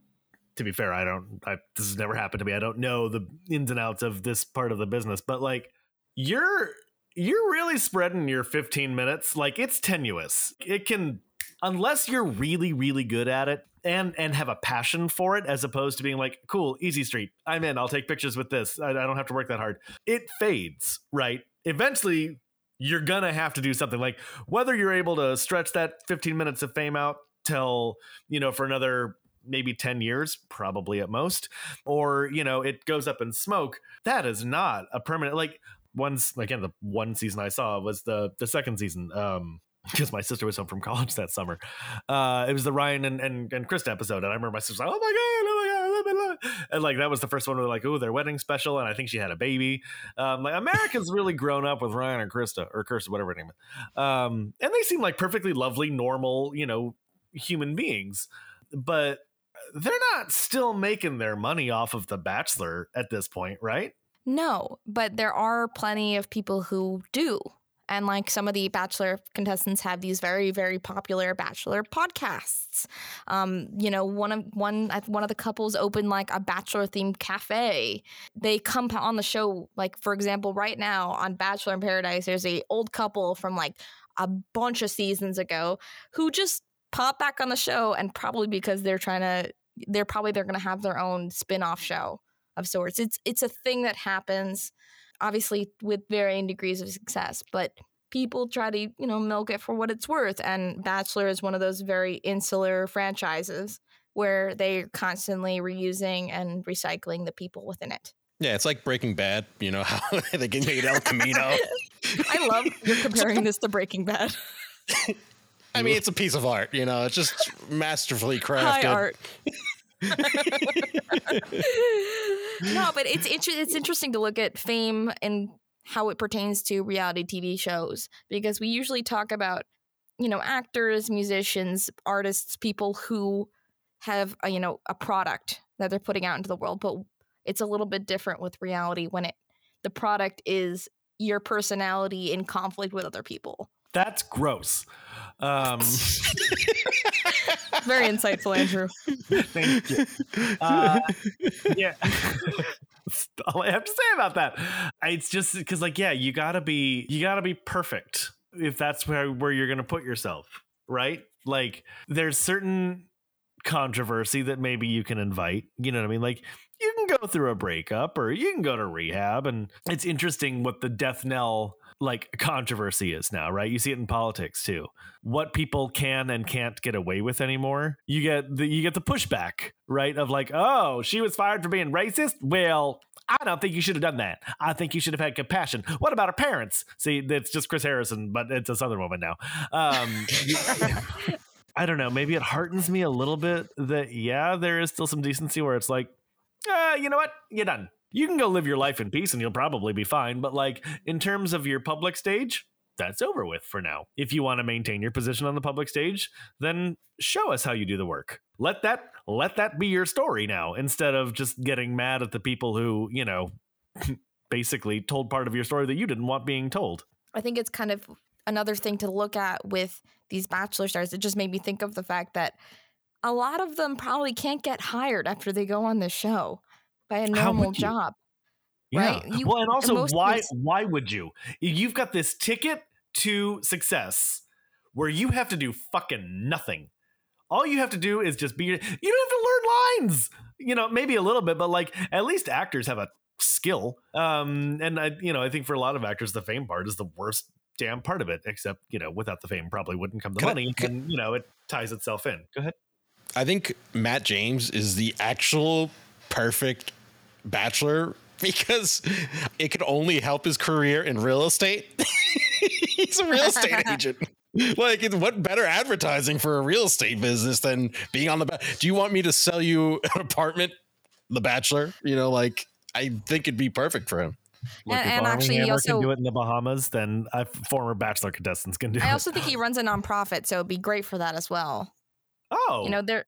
Speaker 4: to be fair, I don't. I, this has never happened to me. I don't know the ins and outs of this part of the business, but like you're you're really spreading your 15 minutes. Like it's tenuous. It can unless you're really really good at it and and have a passion for it as opposed to being like cool easy street. I'm in. I'll take pictures with this. I, I don't have to work that hard. It fades right? Eventually you're gonna have to do something. Like whether you're able to stretch that 15 minutes of fame out till you know for another maybe 10 years probably at most or you know it goes up in smoke that is not a permanent like once again the one season i saw was the the second season um because my sister was home from college that summer. Uh, it was the Ryan and, and, and Krista episode. And I remember my sister like, oh my God, oh my God. And like, that was the first one where like, oh, their wedding special. And I think she had a baby. Um, like America's really grown up with Ryan and Krista or Kirsten, whatever her name is. Um, and they seem like perfectly lovely, normal, you know, human beings. But they're not still making their money off of The Bachelor at this point, right?
Speaker 3: No, but there are plenty of people who do and like some of the bachelor contestants have these very very popular bachelor podcasts. Um, you know one of one one of the couples opened like a bachelor themed cafe. They come on the show like for example right now on bachelor in paradise there's a old couple from like a bunch of seasons ago who just pop back on the show and probably because they're trying to they're probably they're going to have their own spin-off show of sorts. It's it's a thing that happens obviously with varying degrees of success, but people try to, you know, milk it for what it's worth. And Bachelor is one of those very insular franchises where they're constantly reusing and recycling the people within it.
Speaker 2: Yeah, it's like Breaking Bad. You know how they get made El Camino.
Speaker 3: I love you're comparing this to Breaking Bad.
Speaker 2: I mean, it's a piece of art. You know, it's just masterfully crafted. High
Speaker 3: art. no, but it's inter- it's interesting to look at fame and how it pertains to reality TV shows because we usually talk about you know actors, musicians, artists, people who have a, you know a product that they're putting out into the world, but it's a little bit different with reality when it the product is your personality in conflict with other people.
Speaker 4: That's gross. Um,
Speaker 3: Very insightful, Andrew.
Speaker 4: Thank you. Uh, yeah. all I have to say about that. It's just because, like, yeah, you gotta be, you gotta be perfect if that's where where you're gonna put yourself, right? Like, there's certain controversy that maybe you can invite. You know what I mean? Like, you can go through a breakup or you can go to rehab, and it's interesting what the death knell like controversy is now, right? You see it in politics too. What people can and can't get away with anymore. You get the you get the pushback, right? Of like, oh, she was fired for being racist. Well, I don't think you should have done that. I think you should have had compassion. What about her parents? See, it's just Chris Harrison, but it's a Southern woman now. Um, I don't know. Maybe it heartens me a little bit that yeah, there is still some decency where it's like, uh, you know what, you're done. You can go live your life in peace and you'll probably be fine. But like in terms of your public stage, that's over with for now. If you want to maintain your position on the public stage, then show us how you do the work. Let that let that be your story now instead of just getting mad at the people who, you know, basically told part of your story that you didn't want being told.
Speaker 3: I think it's kind of another thing to look at with these bachelor stars. It just made me think of the fact that a lot of them probably can't get hired after they go on the show by a normal job.
Speaker 4: Yeah.
Speaker 3: Right? You-
Speaker 4: well, and also, why
Speaker 3: these-
Speaker 4: why would you? You've got this ticket to success where you have to do fucking nothing. All you have to do is just be. You don't have to learn lines. You know, maybe a little bit, but like at least actors have a skill. Um, and I, you know, I think for a lot of actors, the fame part is the worst damn part of it. Except, you know, without the fame, probably wouldn't come the
Speaker 2: Can I-
Speaker 4: money, and you know, it ties itself in. Go ahead.
Speaker 2: I think Matt James is the actual perfect bachelor because it could only help his career in real estate. He's a real estate agent. Like, what better advertising for a real estate business than being on the? Ba- Do you want me to sell you an apartment, The Bachelor? You know, like I think it'd be perfect for him.
Speaker 4: Look,
Speaker 3: And-
Speaker 4: if
Speaker 3: and actually, he also-
Speaker 4: can do it in the Bahamas, then uh, former Bachelor contestants can do
Speaker 3: I
Speaker 4: it.
Speaker 3: also think he runs a nonprofit, so it'd be great for that as well.
Speaker 4: oh,
Speaker 3: You know, there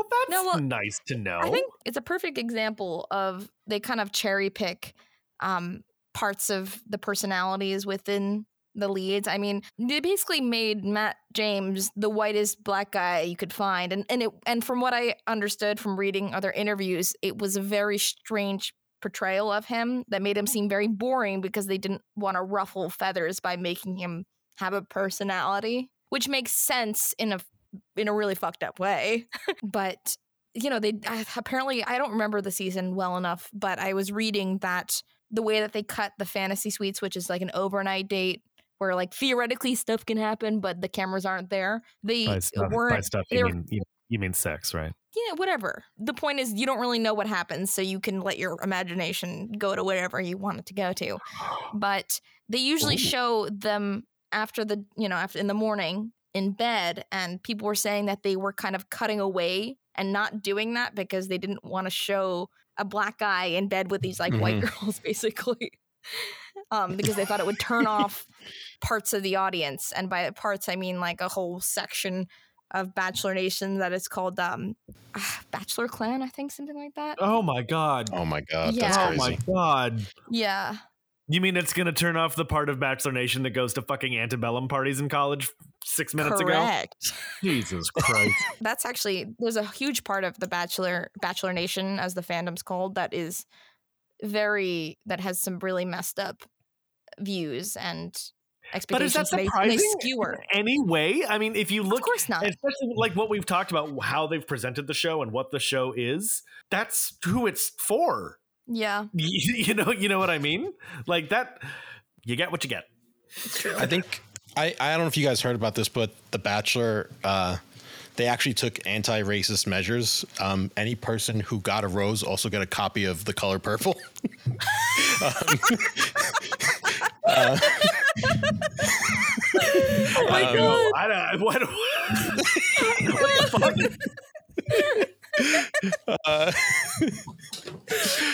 Speaker 4: well, that's
Speaker 3: No, well,
Speaker 4: nice to know.
Speaker 3: I think it's a perfect example of they kind of cherry pick um, parts of the personalities within the leads. I mean, they basically made Matt James the whitest black guy you could find, and and it and from what I understood from reading other interviews, it was a very strange portrayal of him that made him seem very boring because they didn't want to ruffle feathers by making him have a personality, which makes sense in a in a really fucked up way. but you know, they I- apparently I don't remember the season well enough, but I was reading that the way that they cut the fantasy suites, which is like an overnight date where like theoretically stuff can happen, but the cameras aren't there. They
Speaker 4: by stuff, uh,
Speaker 3: weren't
Speaker 4: stuff
Speaker 3: they
Speaker 4: you
Speaker 3: were-
Speaker 4: mean you, you mean sex, right?
Speaker 3: yeah, whatever. The point is, you don't really know what happens, so you can let your imagination go to wherever you want it to go to. But they usually
Speaker 2: Ooh.
Speaker 3: show them after the, you know, after in the morning in bed, and people were saying that they were kind of cutting away and not doing that because they didn't want to show a black guy in bed with these like white girls, basically. Um, because they thought it would turn off parts of the audience, and by parts I mean like a whole section of Bachelor Nation that is called um, Bachelor Clan, I think, something like that.
Speaker 4: Oh my god!
Speaker 2: Oh my god,
Speaker 3: Yeah.
Speaker 2: that's
Speaker 4: Oh my god!
Speaker 3: Yeah,
Speaker 4: You mean it's gonna turn off the part of Bachelor Nation that goes to fucking antebellum parties in college six minutes ago?
Speaker 3: correct.
Speaker 4: Jesus Christ!
Speaker 3: That's actually there's a huge part of the Bachelor Bachelor Nation, as the fandom's called, that is very that has some really messed up views and
Speaker 4: but is
Speaker 3: expectations.
Speaker 4: that
Speaker 3: and they- and
Speaker 4: surprising?
Speaker 3: They skewer.
Speaker 4: Anyway, I mean, if you look,
Speaker 3: Of
Speaker 4: look
Speaker 3: course not.
Speaker 4: especially like what we've talked about how they've presented the show and what the show is that's who it's for
Speaker 3: Yeah,
Speaker 4: you, you know you know what i mean like that you get what you get
Speaker 3: it's true.
Speaker 2: I think I I don't know if you guys heard about this, but The Bachelor, uh, they actually took anti-racist measures. Um, any person who got a rose also got a copy of The Color Purple.
Speaker 3: oh my
Speaker 2: um,
Speaker 3: god!
Speaker 4: i don't what, what the fuck
Speaker 2: Uh,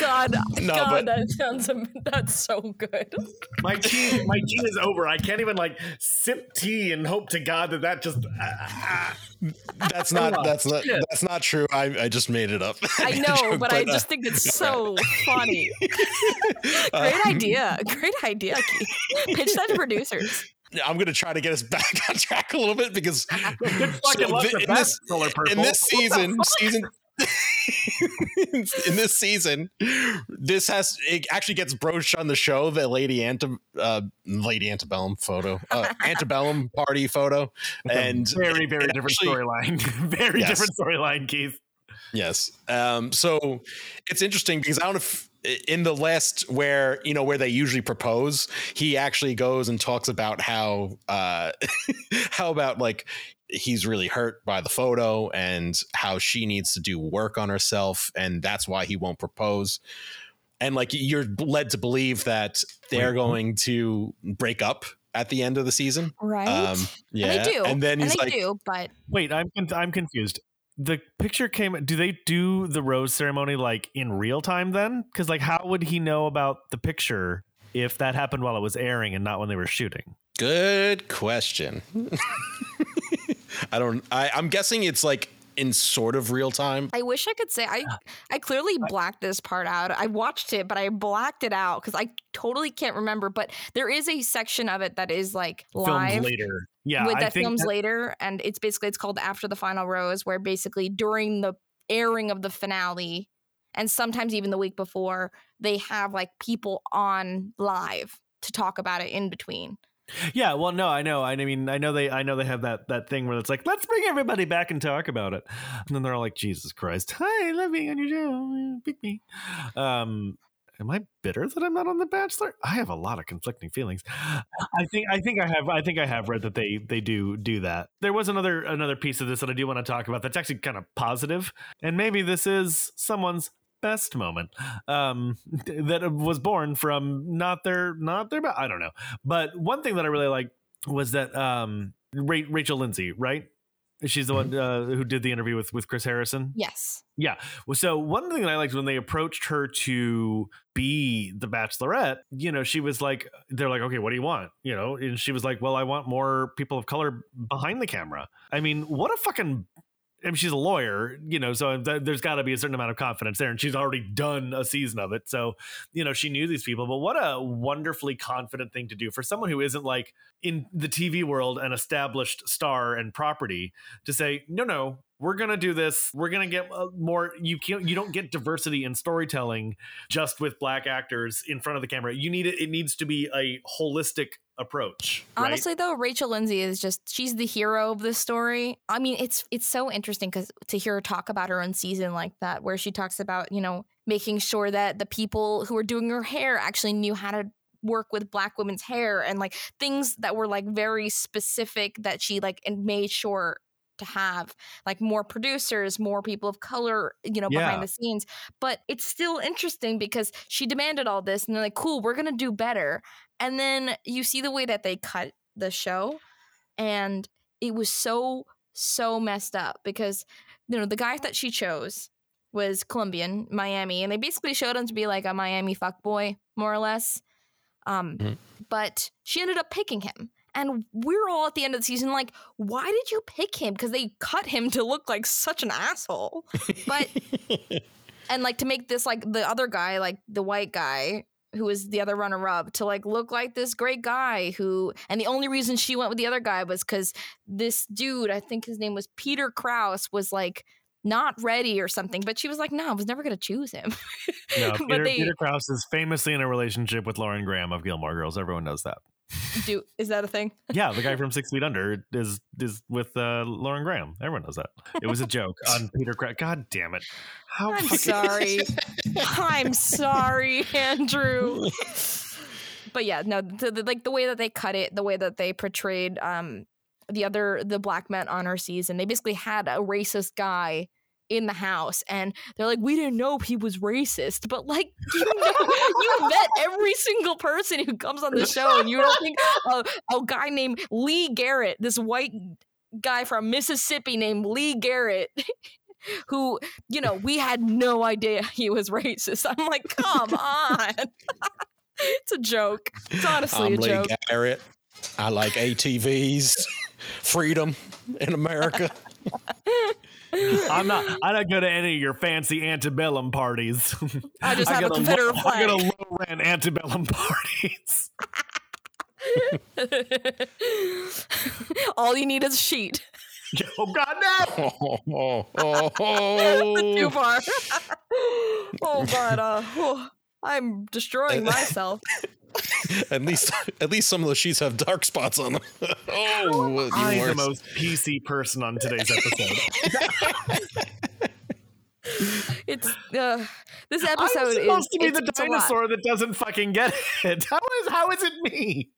Speaker 3: God,
Speaker 2: No,
Speaker 3: God,
Speaker 2: but-
Speaker 3: that sounds that's so good.
Speaker 4: my tea my tea is over i can't even like sip tea and hope to god that that just ah, ah.
Speaker 2: that's not that's not that's not true. I, I just made it up.
Speaker 3: I know, but I
Speaker 2: uh,
Speaker 3: just think it's so funny. Great
Speaker 2: um,
Speaker 3: idea. Great idea. Keith. Pitch that to producers.
Speaker 2: I'm gonna try to get us back on track a little bit because
Speaker 4: Good fucking
Speaker 2: So
Speaker 4: luck
Speaker 2: in
Speaker 4: that
Speaker 2: this- in this season, season in this season, this has it actually gets broached on the show. The Lady Ante, uh, Lady Antebellum photo, uh, Antebellum party photo, and
Speaker 4: very very different storyline very
Speaker 2: Yes.
Speaker 4: different storyline keith
Speaker 2: Yes. Um, so it's interesting because I don't know if in the last where you know where they usually propose, he actually goes and talks about how uh, how about like he's really hurt by the photo and how she needs to do work on herself and that's why he won't propose and like you're led to believe that they're
Speaker 4: Wait,
Speaker 2: going to break up at the end of the season
Speaker 3: Right.
Speaker 2: um yeah
Speaker 3: And they do.
Speaker 2: and then
Speaker 3: and
Speaker 2: he's
Speaker 3: they
Speaker 2: like
Speaker 3: do, but
Speaker 4: Wait, I'm con- I'm confused. The picture came. Do they do the rose ceremony like in real time then? Because like, how would he know about the picture if that happened while it was airing and not when they were shooting?
Speaker 2: Good question. I don't. I, I'm guessing it's like in sort of real time.
Speaker 3: I wish I could say I I clearly blacked this part out. I watched it, but I blacked it out because I totally can't remember. But there is a section of it that is like live
Speaker 4: Filmed later. Yeah,
Speaker 3: with
Speaker 4: I
Speaker 3: that films
Speaker 4: that-
Speaker 3: later, and it's basically it's called After the Final Rose, where basically during the airing of the finale, and sometimes even the week before, they have like people on live to talk about it in between.
Speaker 4: Yeah, well, no, I know. I mean, I know they, I know they have that that thing where it's like, let's bring everybody back and talk about it, and then they're all like, Jesus Christ, hi, I love being on your show, pick me. Um, am I bitter that I'm not on The Bachelor? I have a lot of conflicting feelings. I think, I think I have, I think I have read that they they do do that. There was another another piece of this that I do want to talk about. That's actually kind of positive, and maybe this is someone's best moment um that was born from not their not their i don't know but one thing that i really like was that um Ra- rachel lindsay right she's the one uh, who did the interview with with chris harrison
Speaker 3: Yes.
Speaker 4: yeah. Well, so one thing that I liked when they approached her to be the bachelorette, you know, she was like, they're like, okay, what do you want? You know, and she was like, well, I want more people of color behind the camera. I mean, what a fucking. I mean, she's a lawyer, you know, so th- there's got to be a certain amount of confidence there. And she's already done a season of it. So, you know, she knew these people. But what a wonderfully confident thing to do for someone who isn't like in the TV world an established star and property to say, no, no, we're gonna do this. We're gonna get uh, more. You can't. You don't get diversity in storytelling just with black actors in front of the camera. You need it. It needs to be a holistic approach. Right?
Speaker 3: Honestly, though, Rachel Lindsay is just she's the hero of this story. I mean, it's it's so interesting because to hear her talk about her own season like that, where she talks about you know making sure that the people who were doing her hair actually knew how to work with black women's hair and like things that were like very specific that she like and made sure to have like more producers more people of color you know
Speaker 4: Yeah.
Speaker 3: behind the scenes but it's still interesting because she demanded all this and they're like cool we're gonna do better and then you see the way that they cut the show and it was so so messed up because you know the guy that she chose was colombian miami and they basically showed him to be like a miami fuckboy more or less um
Speaker 2: Mhm.
Speaker 3: but she ended up picking him and we're all at the end of the season like why did you pick him because they cut him to look like such an asshole but and like to make this like the other guy like the white guy who was the other runner up to like look like this great guy who and the only reason she went with the other guy was because this dude i think his name was peter kraus was like not ready or something but she was like no i was never gonna choose him
Speaker 4: No, Peter,
Speaker 3: they
Speaker 4: Peter Krause is famously in a relationship with Lauren Graham of Gilmore Girls. Everyone knows that.
Speaker 3: Do is that a thing
Speaker 4: Yeah, the guy from Six Feet Under is is with uh, Lauren Graham. Everyone knows that. It was a joke on Peter Krause. God damn it! How
Speaker 3: i'm
Speaker 4: fucking-
Speaker 3: sorry i'm sorry andrew but yeah no the, the, like the way that they cut it the way that they portrayed um the other the black men on our season they basically had a racist guy in the house and they're like we didn't know he was racist but like you know you met every single person who comes on the show and you don't think a, a guy named lee garrett this white guy from mississippi named lee garrett who you know we had no idea he was racist i'm like come on it's a joke it's honestly
Speaker 2: I'm
Speaker 3: a
Speaker 2: Lee
Speaker 3: joke
Speaker 2: Garrett. I like ATVs, freedom in America.
Speaker 4: I'm not. I don't go to any of your fancy antebellum parties.
Speaker 3: I just have a Confederate
Speaker 4: low, I go to low rent antebellum parties.
Speaker 3: all you need is a sheet
Speaker 4: oh God, no!
Speaker 2: Oh, oh, oh, oh.
Speaker 3: too far oh god uh, oh, i'm destroying myself
Speaker 2: At least, at least some of the sheets have dark spots on them. oh, you
Speaker 4: I'm the
Speaker 2: worse.
Speaker 4: most PC person on today's episode.
Speaker 3: it's uh, this episode
Speaker 4: I'm
Speaker 3: is
Speaker 4: supposed to be
Speaker 3: it's,
Speaker 4: the
Speaker 3: it's
Speaker 4: dinosaur that doesn't fucking get it. How is how is it me?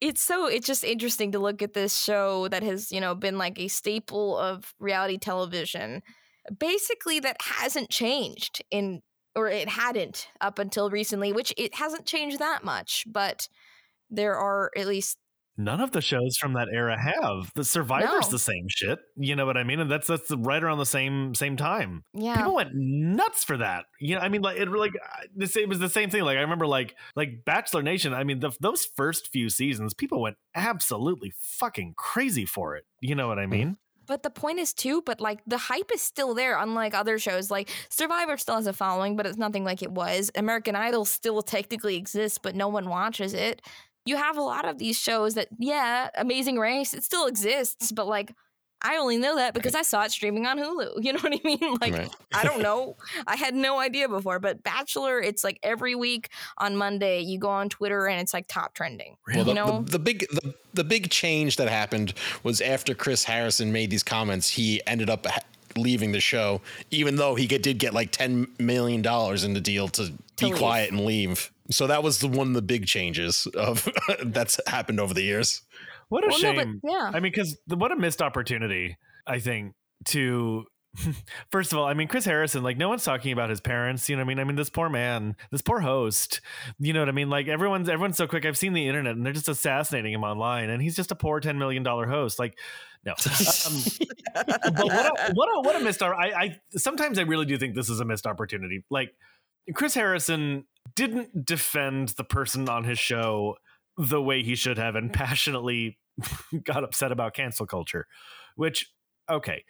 Speaker 3: it's so it's just interesting to look at this show that has you know been like a staple of reality television basically that hasn't changed in or it hadn't up until recently which it hasn't changed that much but there are at least
Speaker 4: None of the shows from that era have. The Survivor's
Speaker 3: No.
Speaker 4: the same shit. You know what I mean? And that's that's right around the same same time.
Speaker 3: yeah
Speaker 4: People went nuts for that. You know, I mean, like it like the same it was the same thing. Like I remember, like like Bachelor Nation. I mean, the, those first few seasons, people went absolutely fucking crazy for it. You know what I mm. mean?
Speaker 3: But the point is too, but like the hype is still there, unlike other shows. Like Survivor still has a following, but it's nothing like it was. American Idol still technically exists, but no one watches it. You have a lot of these shows that, yeah, Amazing Race, it still exists, but like I only know that because I saw it streaming on Hulu. You know what I mean? Like
Speaker 2: Right.
Speaker 3: I don't know. I had no idea before, but Bachelor, it's like every week on Monday, you go on Twitter and it's like top trending.
Speaker 2: Well,
Speaker 3: You
Speaker 2: the,
Speaker 3: know?
Speaker 2: the, the big the, the big change that happened was after Chris Harrison made these comments, he ended up ha- leaving the show, even though he get, did get like ten million dollars in the deal to, be
Speaker 3: leave.
Speaker 2: quiet and leave. So that was the one of the big changes of that's happened over the years.
Speaker 4: What a
Speaker 3: Well, no,
Speaker 4: shame.
Speaker 3: but yeah.
Speaker 4: I mean, because what a missed opportunity. I think to. First of all, I mean Chris Harrison, like no one's talking about his parents, you know what I mean? I mean this poor man, this poor host. You know what I mean? Like everyone's everyone's so quick. I've seen the internet and they're just assassinating him online and he's just a poor 10 million dollar host. Like no. Um, but what a, what a what a missed I I sometimes I really do think this is a missed opportunity. Like Chris Harrison didn't defend the person on his show the way he should have and passionately got upset about cancel culture, which okay.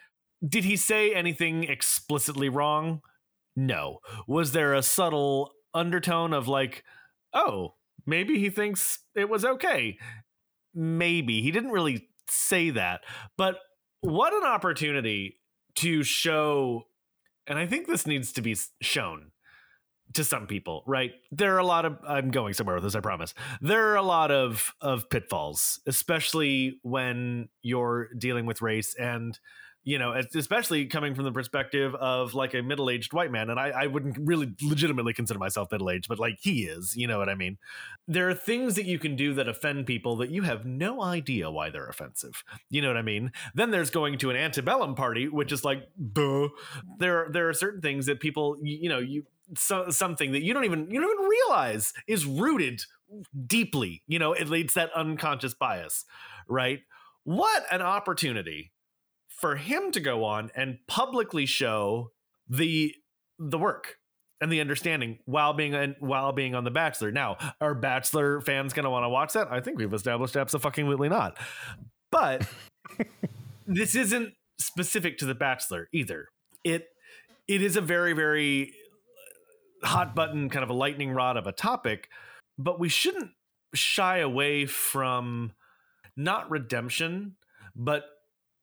Speaker 4: Did he say anything explicitly wrong? No. Was there a subtle undertone of like, oh, maybe he thinks it was okay? Maybe. He didn't really say that. But what an opportunity to show, and I think this needs to be shown to some people, right? There are a lot of I'm going somewhere with this, I promise. There are a lot of of pitfalls, especially when you're dealing with race and you know, especially coming from the perspective of like a middle-aged white man, and I, I wouldn't really legitimately consider myself middle-aged, but like he is, you know what I mean? There are things that you can do that offend people that you have no idea why they're offensive. You know what I mean? Then there's going to an antebellum party, which is like, duh. There, there are certain things that people, you, you know, you so, something that you don't even you don't even realize is rooted deeply. You know, it leads that unconscious bias, right? What an opportunity for him to go on and publicly show the the work and the understanding while being on, while being on the Bachelor. Now, are Bachelor fans going to want to watch that? I think we've established absolutely not. But this isn't specific to the Bachelor either. It it is a very very uh, hot button kind of a lightning rod of a topic, but we shouldn't shy away from not redemption, but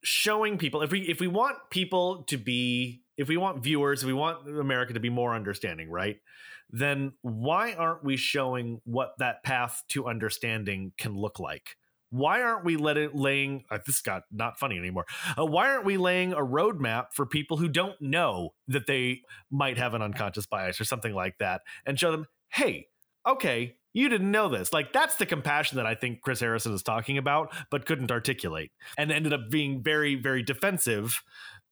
Speaker 4: showing people if we if we want people to be if we want viewers, if we want America to be more understanding, right? Then why aren't we showing what that path to understanding can look like? Why aren't we let it laying? Uh, this got not funny anymore. Uh, why aren't we laying a roadmap for people who don't know that they might have an unconscious bias or something like that, and show them, hey, okay, you didn't know this. Like that's the compassion that I think Chris Harrison is talking about, but couldn't articulate, and ended up being very, very defensive.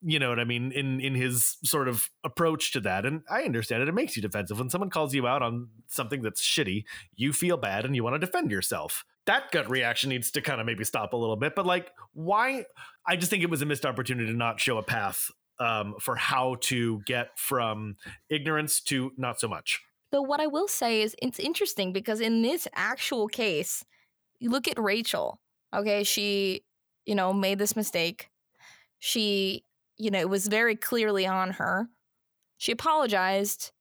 Speaker 4: You know what I mean in in his sort of approach to that, and I understand it. It makes you defensive when someone calls you out on something that's shitty. You feel bad and you want to defend yourself. That gut reaction needs to kind of maybe stop a little bit. But like, why? I just think it was a missed opportunity to not show a path um, for how to get from ignorance to not so much.
Speaker 3: Though what I will say is it's interesting because in this actual case, you look at Rachael. Okay, she, you know, made this mistake. She, you know, it was very clearly on her. She apologized.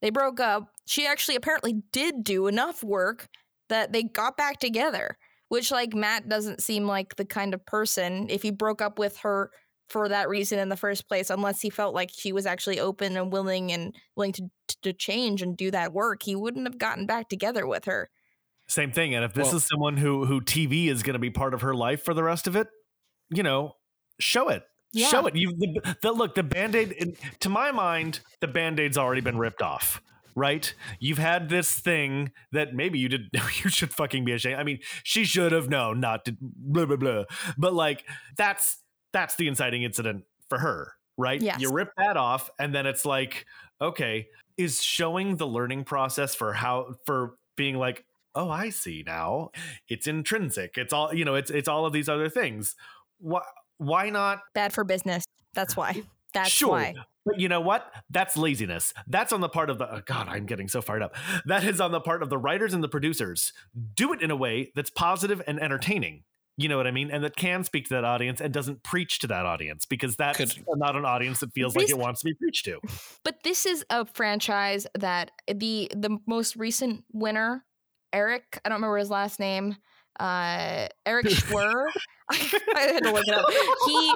Speaker 3: They broke up. She actually apparently did do enough work that they got back together, which like Matt doesn't seem like the kind of person if he broke up with her for that reason in the first place unless he felt like she was actually open and willing and willing to to change and do that work he wouldn't have gotten back together with her
Speaker 4: Same thing. And if this
Speaker 2: Well-
Speaker 4: is someone who who TV is going to be part of her life for the rest of it, you know, show it.
Speaker 3: Yeah.
Speaker 4: Show it. You the, the look the band aid. To my mind, the band aid's already been ripped off. Right? You've had this thing that maybe you did. You should fucking be ashamed. I mean, she should have known not to. Blah blah blah. But like, that's that's the inciting incident for her. Right?
Speaker 3: Yes.
Speaker 4: You rip that off, and then it's like, okay, is showing the learning process for how for being like, oh, I see now. It's intrinsic. It's all you know. It's it's all of these other things. Why why not
Speaker 3: Bad for business. That's why. That's
Speaker 4: sure.
Speaker 3: why.
Speaker 4: But you know what? That's laziness. That's on the part of the oh God, I'm getting so fired up. That is on the part of the writers and the producers. Do it in a way that's positive and entertaining. You know what I mean? And that can speak to that audience and doesn't preach to that audience because that's
Speaker 2: Could-
Speaker 4: not an audience that feels like it wants to be preached to.
Speaker 3: But this is a franchise that the the most recent winner, Erich, I don't remember his last name, uh, Eric Schwer. I had to look it up. He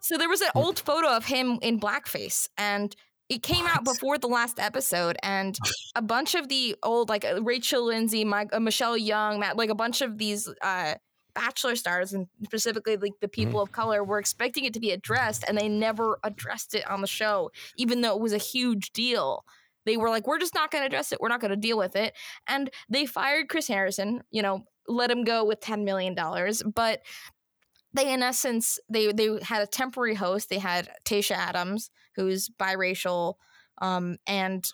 Speaker 3: so there was an old photo of him in blackface, and it came out before the last episode, and a bunch of the old like uh, Rachel Lindsay, My, uh, Michelle Young, Matt, like a bunch of these. Uh, Bachelor stars and specifically like the people of color were expecting it to be addressed and they never addressed it on the show even though it was a huge deal. They were like, we're just not going to address it. We're not going to deal with it. And they fired Chris Harrison, you know, let him go with $10 million. But they, in essence, they, they had a temporary host. They had Tayshia Adams, who's biracial, um, and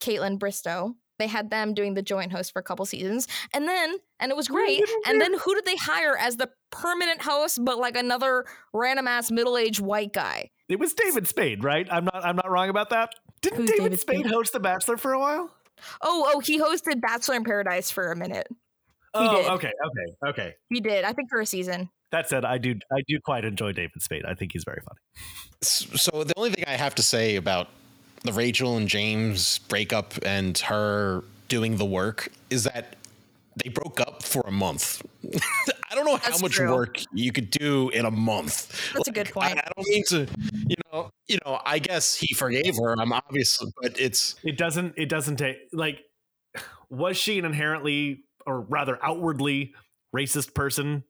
Speaker 3: Kaitlyn Bristowe. They had them doing the joint host for a couple seasons. And then, and it was great. And then who did they hire as the permanent host, but like another random ass middle aged white guy?
Speaker 4: It was David Spade, right? I'm not I'm not wrong about that. Didn't
Speaker 3: Who's
Speaker 4: David,
Speaker 3: David
Speaker 4: Spade,
Speaker 3: Spade?
Speaker 4: host The Bachelor for a while?
Speaker 3: Oh, oh, he hosted Bachelor in Paradise for a minute. He
Speaker 4: oh,
Speaker 3: did.
Speaker 4: okay, okay, okay.
Speaker 3: He did, I think, for a season.
Speaker 4: That said, I do I do quite enjoy David Spade. I think he's very funny.
Speaker 2: So the only thing I have to say about the Rachael and James breakup and her doing the work is that they broke up for a month. I don't know how
Speaker 3: That's
Speaker 2: much
Speaker 3: true.
Speaker 2: work you could do in a month.
Speaker 3: That's a good point.
Speaker 2: I don't mean to, you know, you know. I guess he forgave her. I'm obviously, but it's
Speaker 4: It doesn't it doesn't take like was she an inherently or rather outwardly racist person?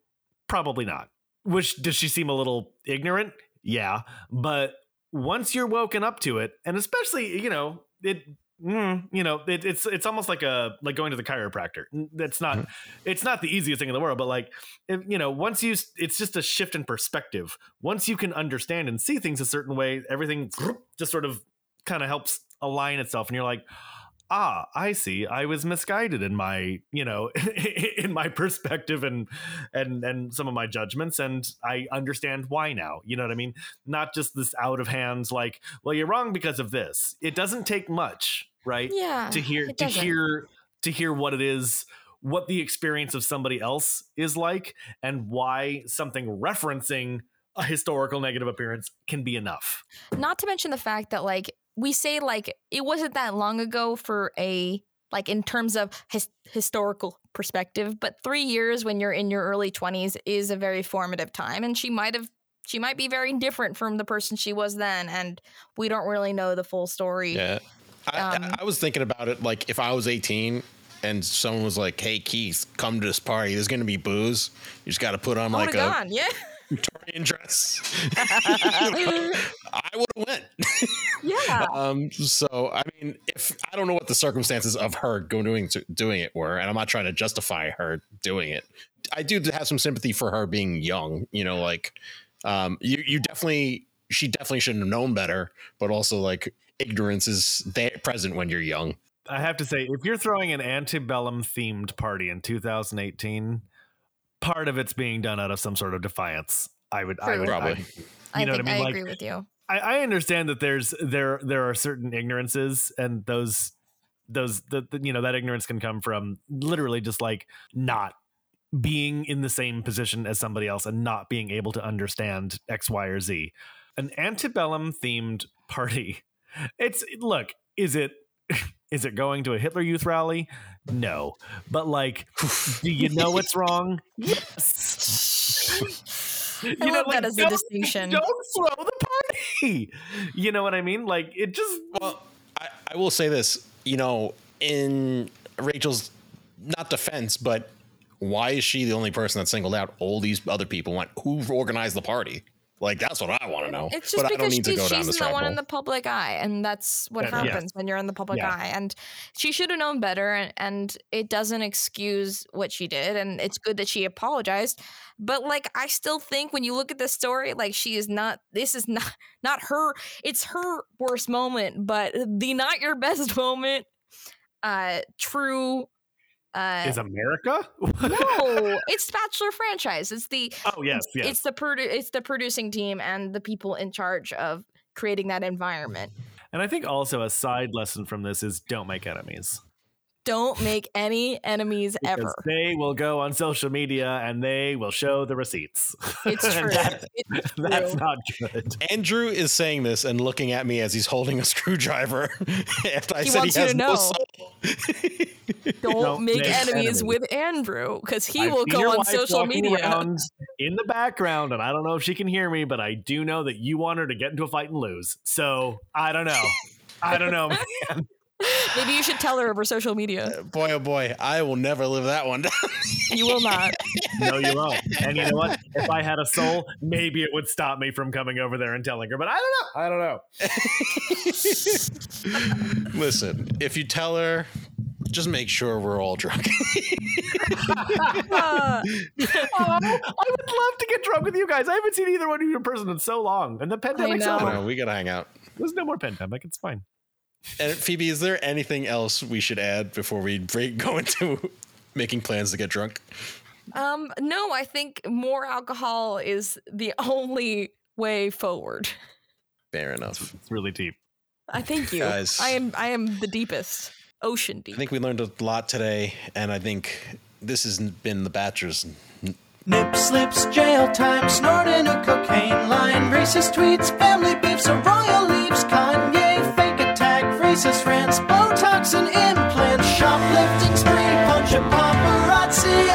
Speaker 4: Probably not. Which does she seem a little ignorant? Yeah, but once you're woken up to it, and especially you know it, mm, you know it, it's it's almost like a like going to the chiropractor. That's not it's not the easiest thing in the world, but like if, you know once you it's just a shift in perspective. Once you can understand and see things a certain way, everything just sort of kind of helps align itself, and you're like ah i see i was misguided in my you know in my perspective and and and some of my judgments and i understand why now you know what i mean not just this out of hands like well you're wrong because of this it doesn't take much right
Speaker 3: Yeah.
Speaker 4: to hear to
Speaker 3: doesn't.
Speaker 4: hear to hear what it is what the experience of somebody else is like and why something referencing a historical negative appearance can be enough
Speaker 3: Not to mention the fact that, like, we say, like, it wasn't that long ago for a, like, in terms of his- historical perspective, but three years when you're in your early 20s is a very formative time. And she might have. She might be very different from the person she was then, and we don't really know the full story.
Speaker 2: yeah. I,
Speaker 3: Um,
Speaker 2: I, I was thinking about it like if I was 18 and someone was like, "Hey Keith, come to this party. There's going to be booze. You just got to put on like a
Speaker 3: gone, yeah.
Speaker 2: Victorian dress." I would have went.
Speaker 3: yeah.
Speaker 2: Um, so I mean, if I don't know what the circumstances of her going doing doing it were, and I'm not trying to justify her doing it. I do have some sympathy for her being young. You know, like um, you you definitely she definitely shouldn't have known better, but also like ignorance is there present when you're young.
Speaker 4: I have to say, if you're throwing an antebellum themed party in 2018, part of it's being done out of some sort of defiance. I would, I would,
Speaker 2: Probably.
Speaker 4: I, you
Speaker 3: I
Speaker 4: know
Speaker 3: think
Speaker 4: what I
Speaker 3: I,
Speaker 4: mean? Like,
Speaker 3: agree with you.
Speaker 4: I, I understand that there's there there are certain ignorances, and those those the, the- you know that ignorance can come from literally just like not being in the same position as somebody else and not being able to understand X, Y, or Z. An antebellum themed party. It's look, is it is it going to a Hitler Youth rally? No. But like, do you know what's wrong? Yes. You
Speaker 3: I love that as a distinction.
Speaker 4: Don't throw the party. You know what I mean? Like it just
Speaker 2: Well, I, I will say this. You know, in Rachael's not defense, but why is she the only person that singled out all these other people? Went who organized the party? Like that's what I want to know.
Speaker 3: It's just
Speaker 2: but
Speaker 3: because
Speaker 2: need to
Speaker 3: she,
Speaker 2: go
Speaker 3: she's the one in the public eye, and that's what
Speaker 4: Yeah.
Speaker 3: happens when you're in the public
Speaker 4: Yeah.
Speaker 3: eye. And she should have known better, and, and it doesn't excuse what she did. And it's good that she apologized, but like I still think when you look at this story, like she is not. This is not not her. It's her worst moment, but the not your best moment. Uh, true. Uh,
Speaker 4: Is America?
Speaker 3: no, it's Bachelor franchise. It's the
Speaker 4: oh yes, yes.
Speaker 3: it's the produ- it's the producing team and the people in charge of creating that environment.
Speaker 4: And I think also a side lesson from this is don't make enemies.
Speaker 3: Don't make any enemies ever.
Speaker 4: they will go on social media and they will show the receipts.
Speaker 3: It's true.
Speaker 4: that-
Speaker 3: It's
Speaker 4: that's not good.
Speaker 2: Andrew is saying this and looking at me as he's holding a screwdriver. After I
Speaker 3: He
Speaker 2: said he has no
Speaker 3: know.
Speaker 2: Soul.
Speaker 3: Don't,
Speaker 4: Don't
Speaker 3: make,
Speaker 4: make
Speaker 3: enemies,
Speaker 4: enemies.
Speaker 3: with Andrew because he
Speaker 4: I've
Speaker 3: will go on social media.
Speaker 4: in the background, and I don't know if she can hear me, but I do know that you want her to get into a fight and lose. So I don't know. I don't know, man.
Speaker 3: Maybe you should tell her over social media.
Speaker 2: boy, oh boy, I will never live that one down.
Speaker 3: You will not.
Speaker 4: No, you won't. And you know what? If I had a soul, maybe it would stop me from coming over there and telling her. But I don't know. I don't know.
Speaker 2: Listen, if you tell her, just make sure we're all drunk.
Speaker 3: Uh,
Speaker 4: Oh, I would love to get drunk with you guys. I haven't seen either one of you in person in so long. And the pandemic's
Speaker 3: know.
Speaker 4: over.
Speaker 2: No, we gotta hang out.
Speaker 4: There's no more pandemic. It's fine.
Speaker 2: And Phoebe, is there anything else we should add before we break, go into making plans to get drunk?
Speaker 3: um, no, I think more alcohol is the only way forward.
Speaker 2: Fair enough.
Speaker 4: It's really deep.
Speaker 3: I thank you.
Speaker 2: Guys.
Speaker 3: I am I am the deepest. Ocean deep.
Speaker 2: I think we learned a lot today, and I think this has been the Bachelor's.
Speaker 1: Nip slips, jail time, snorting a cocaine line, racist tweets, family beefs, a royal leaves, Kanye, fake attack, racist rants, Botox and implants, shoplifting spree, punch a paparazzi,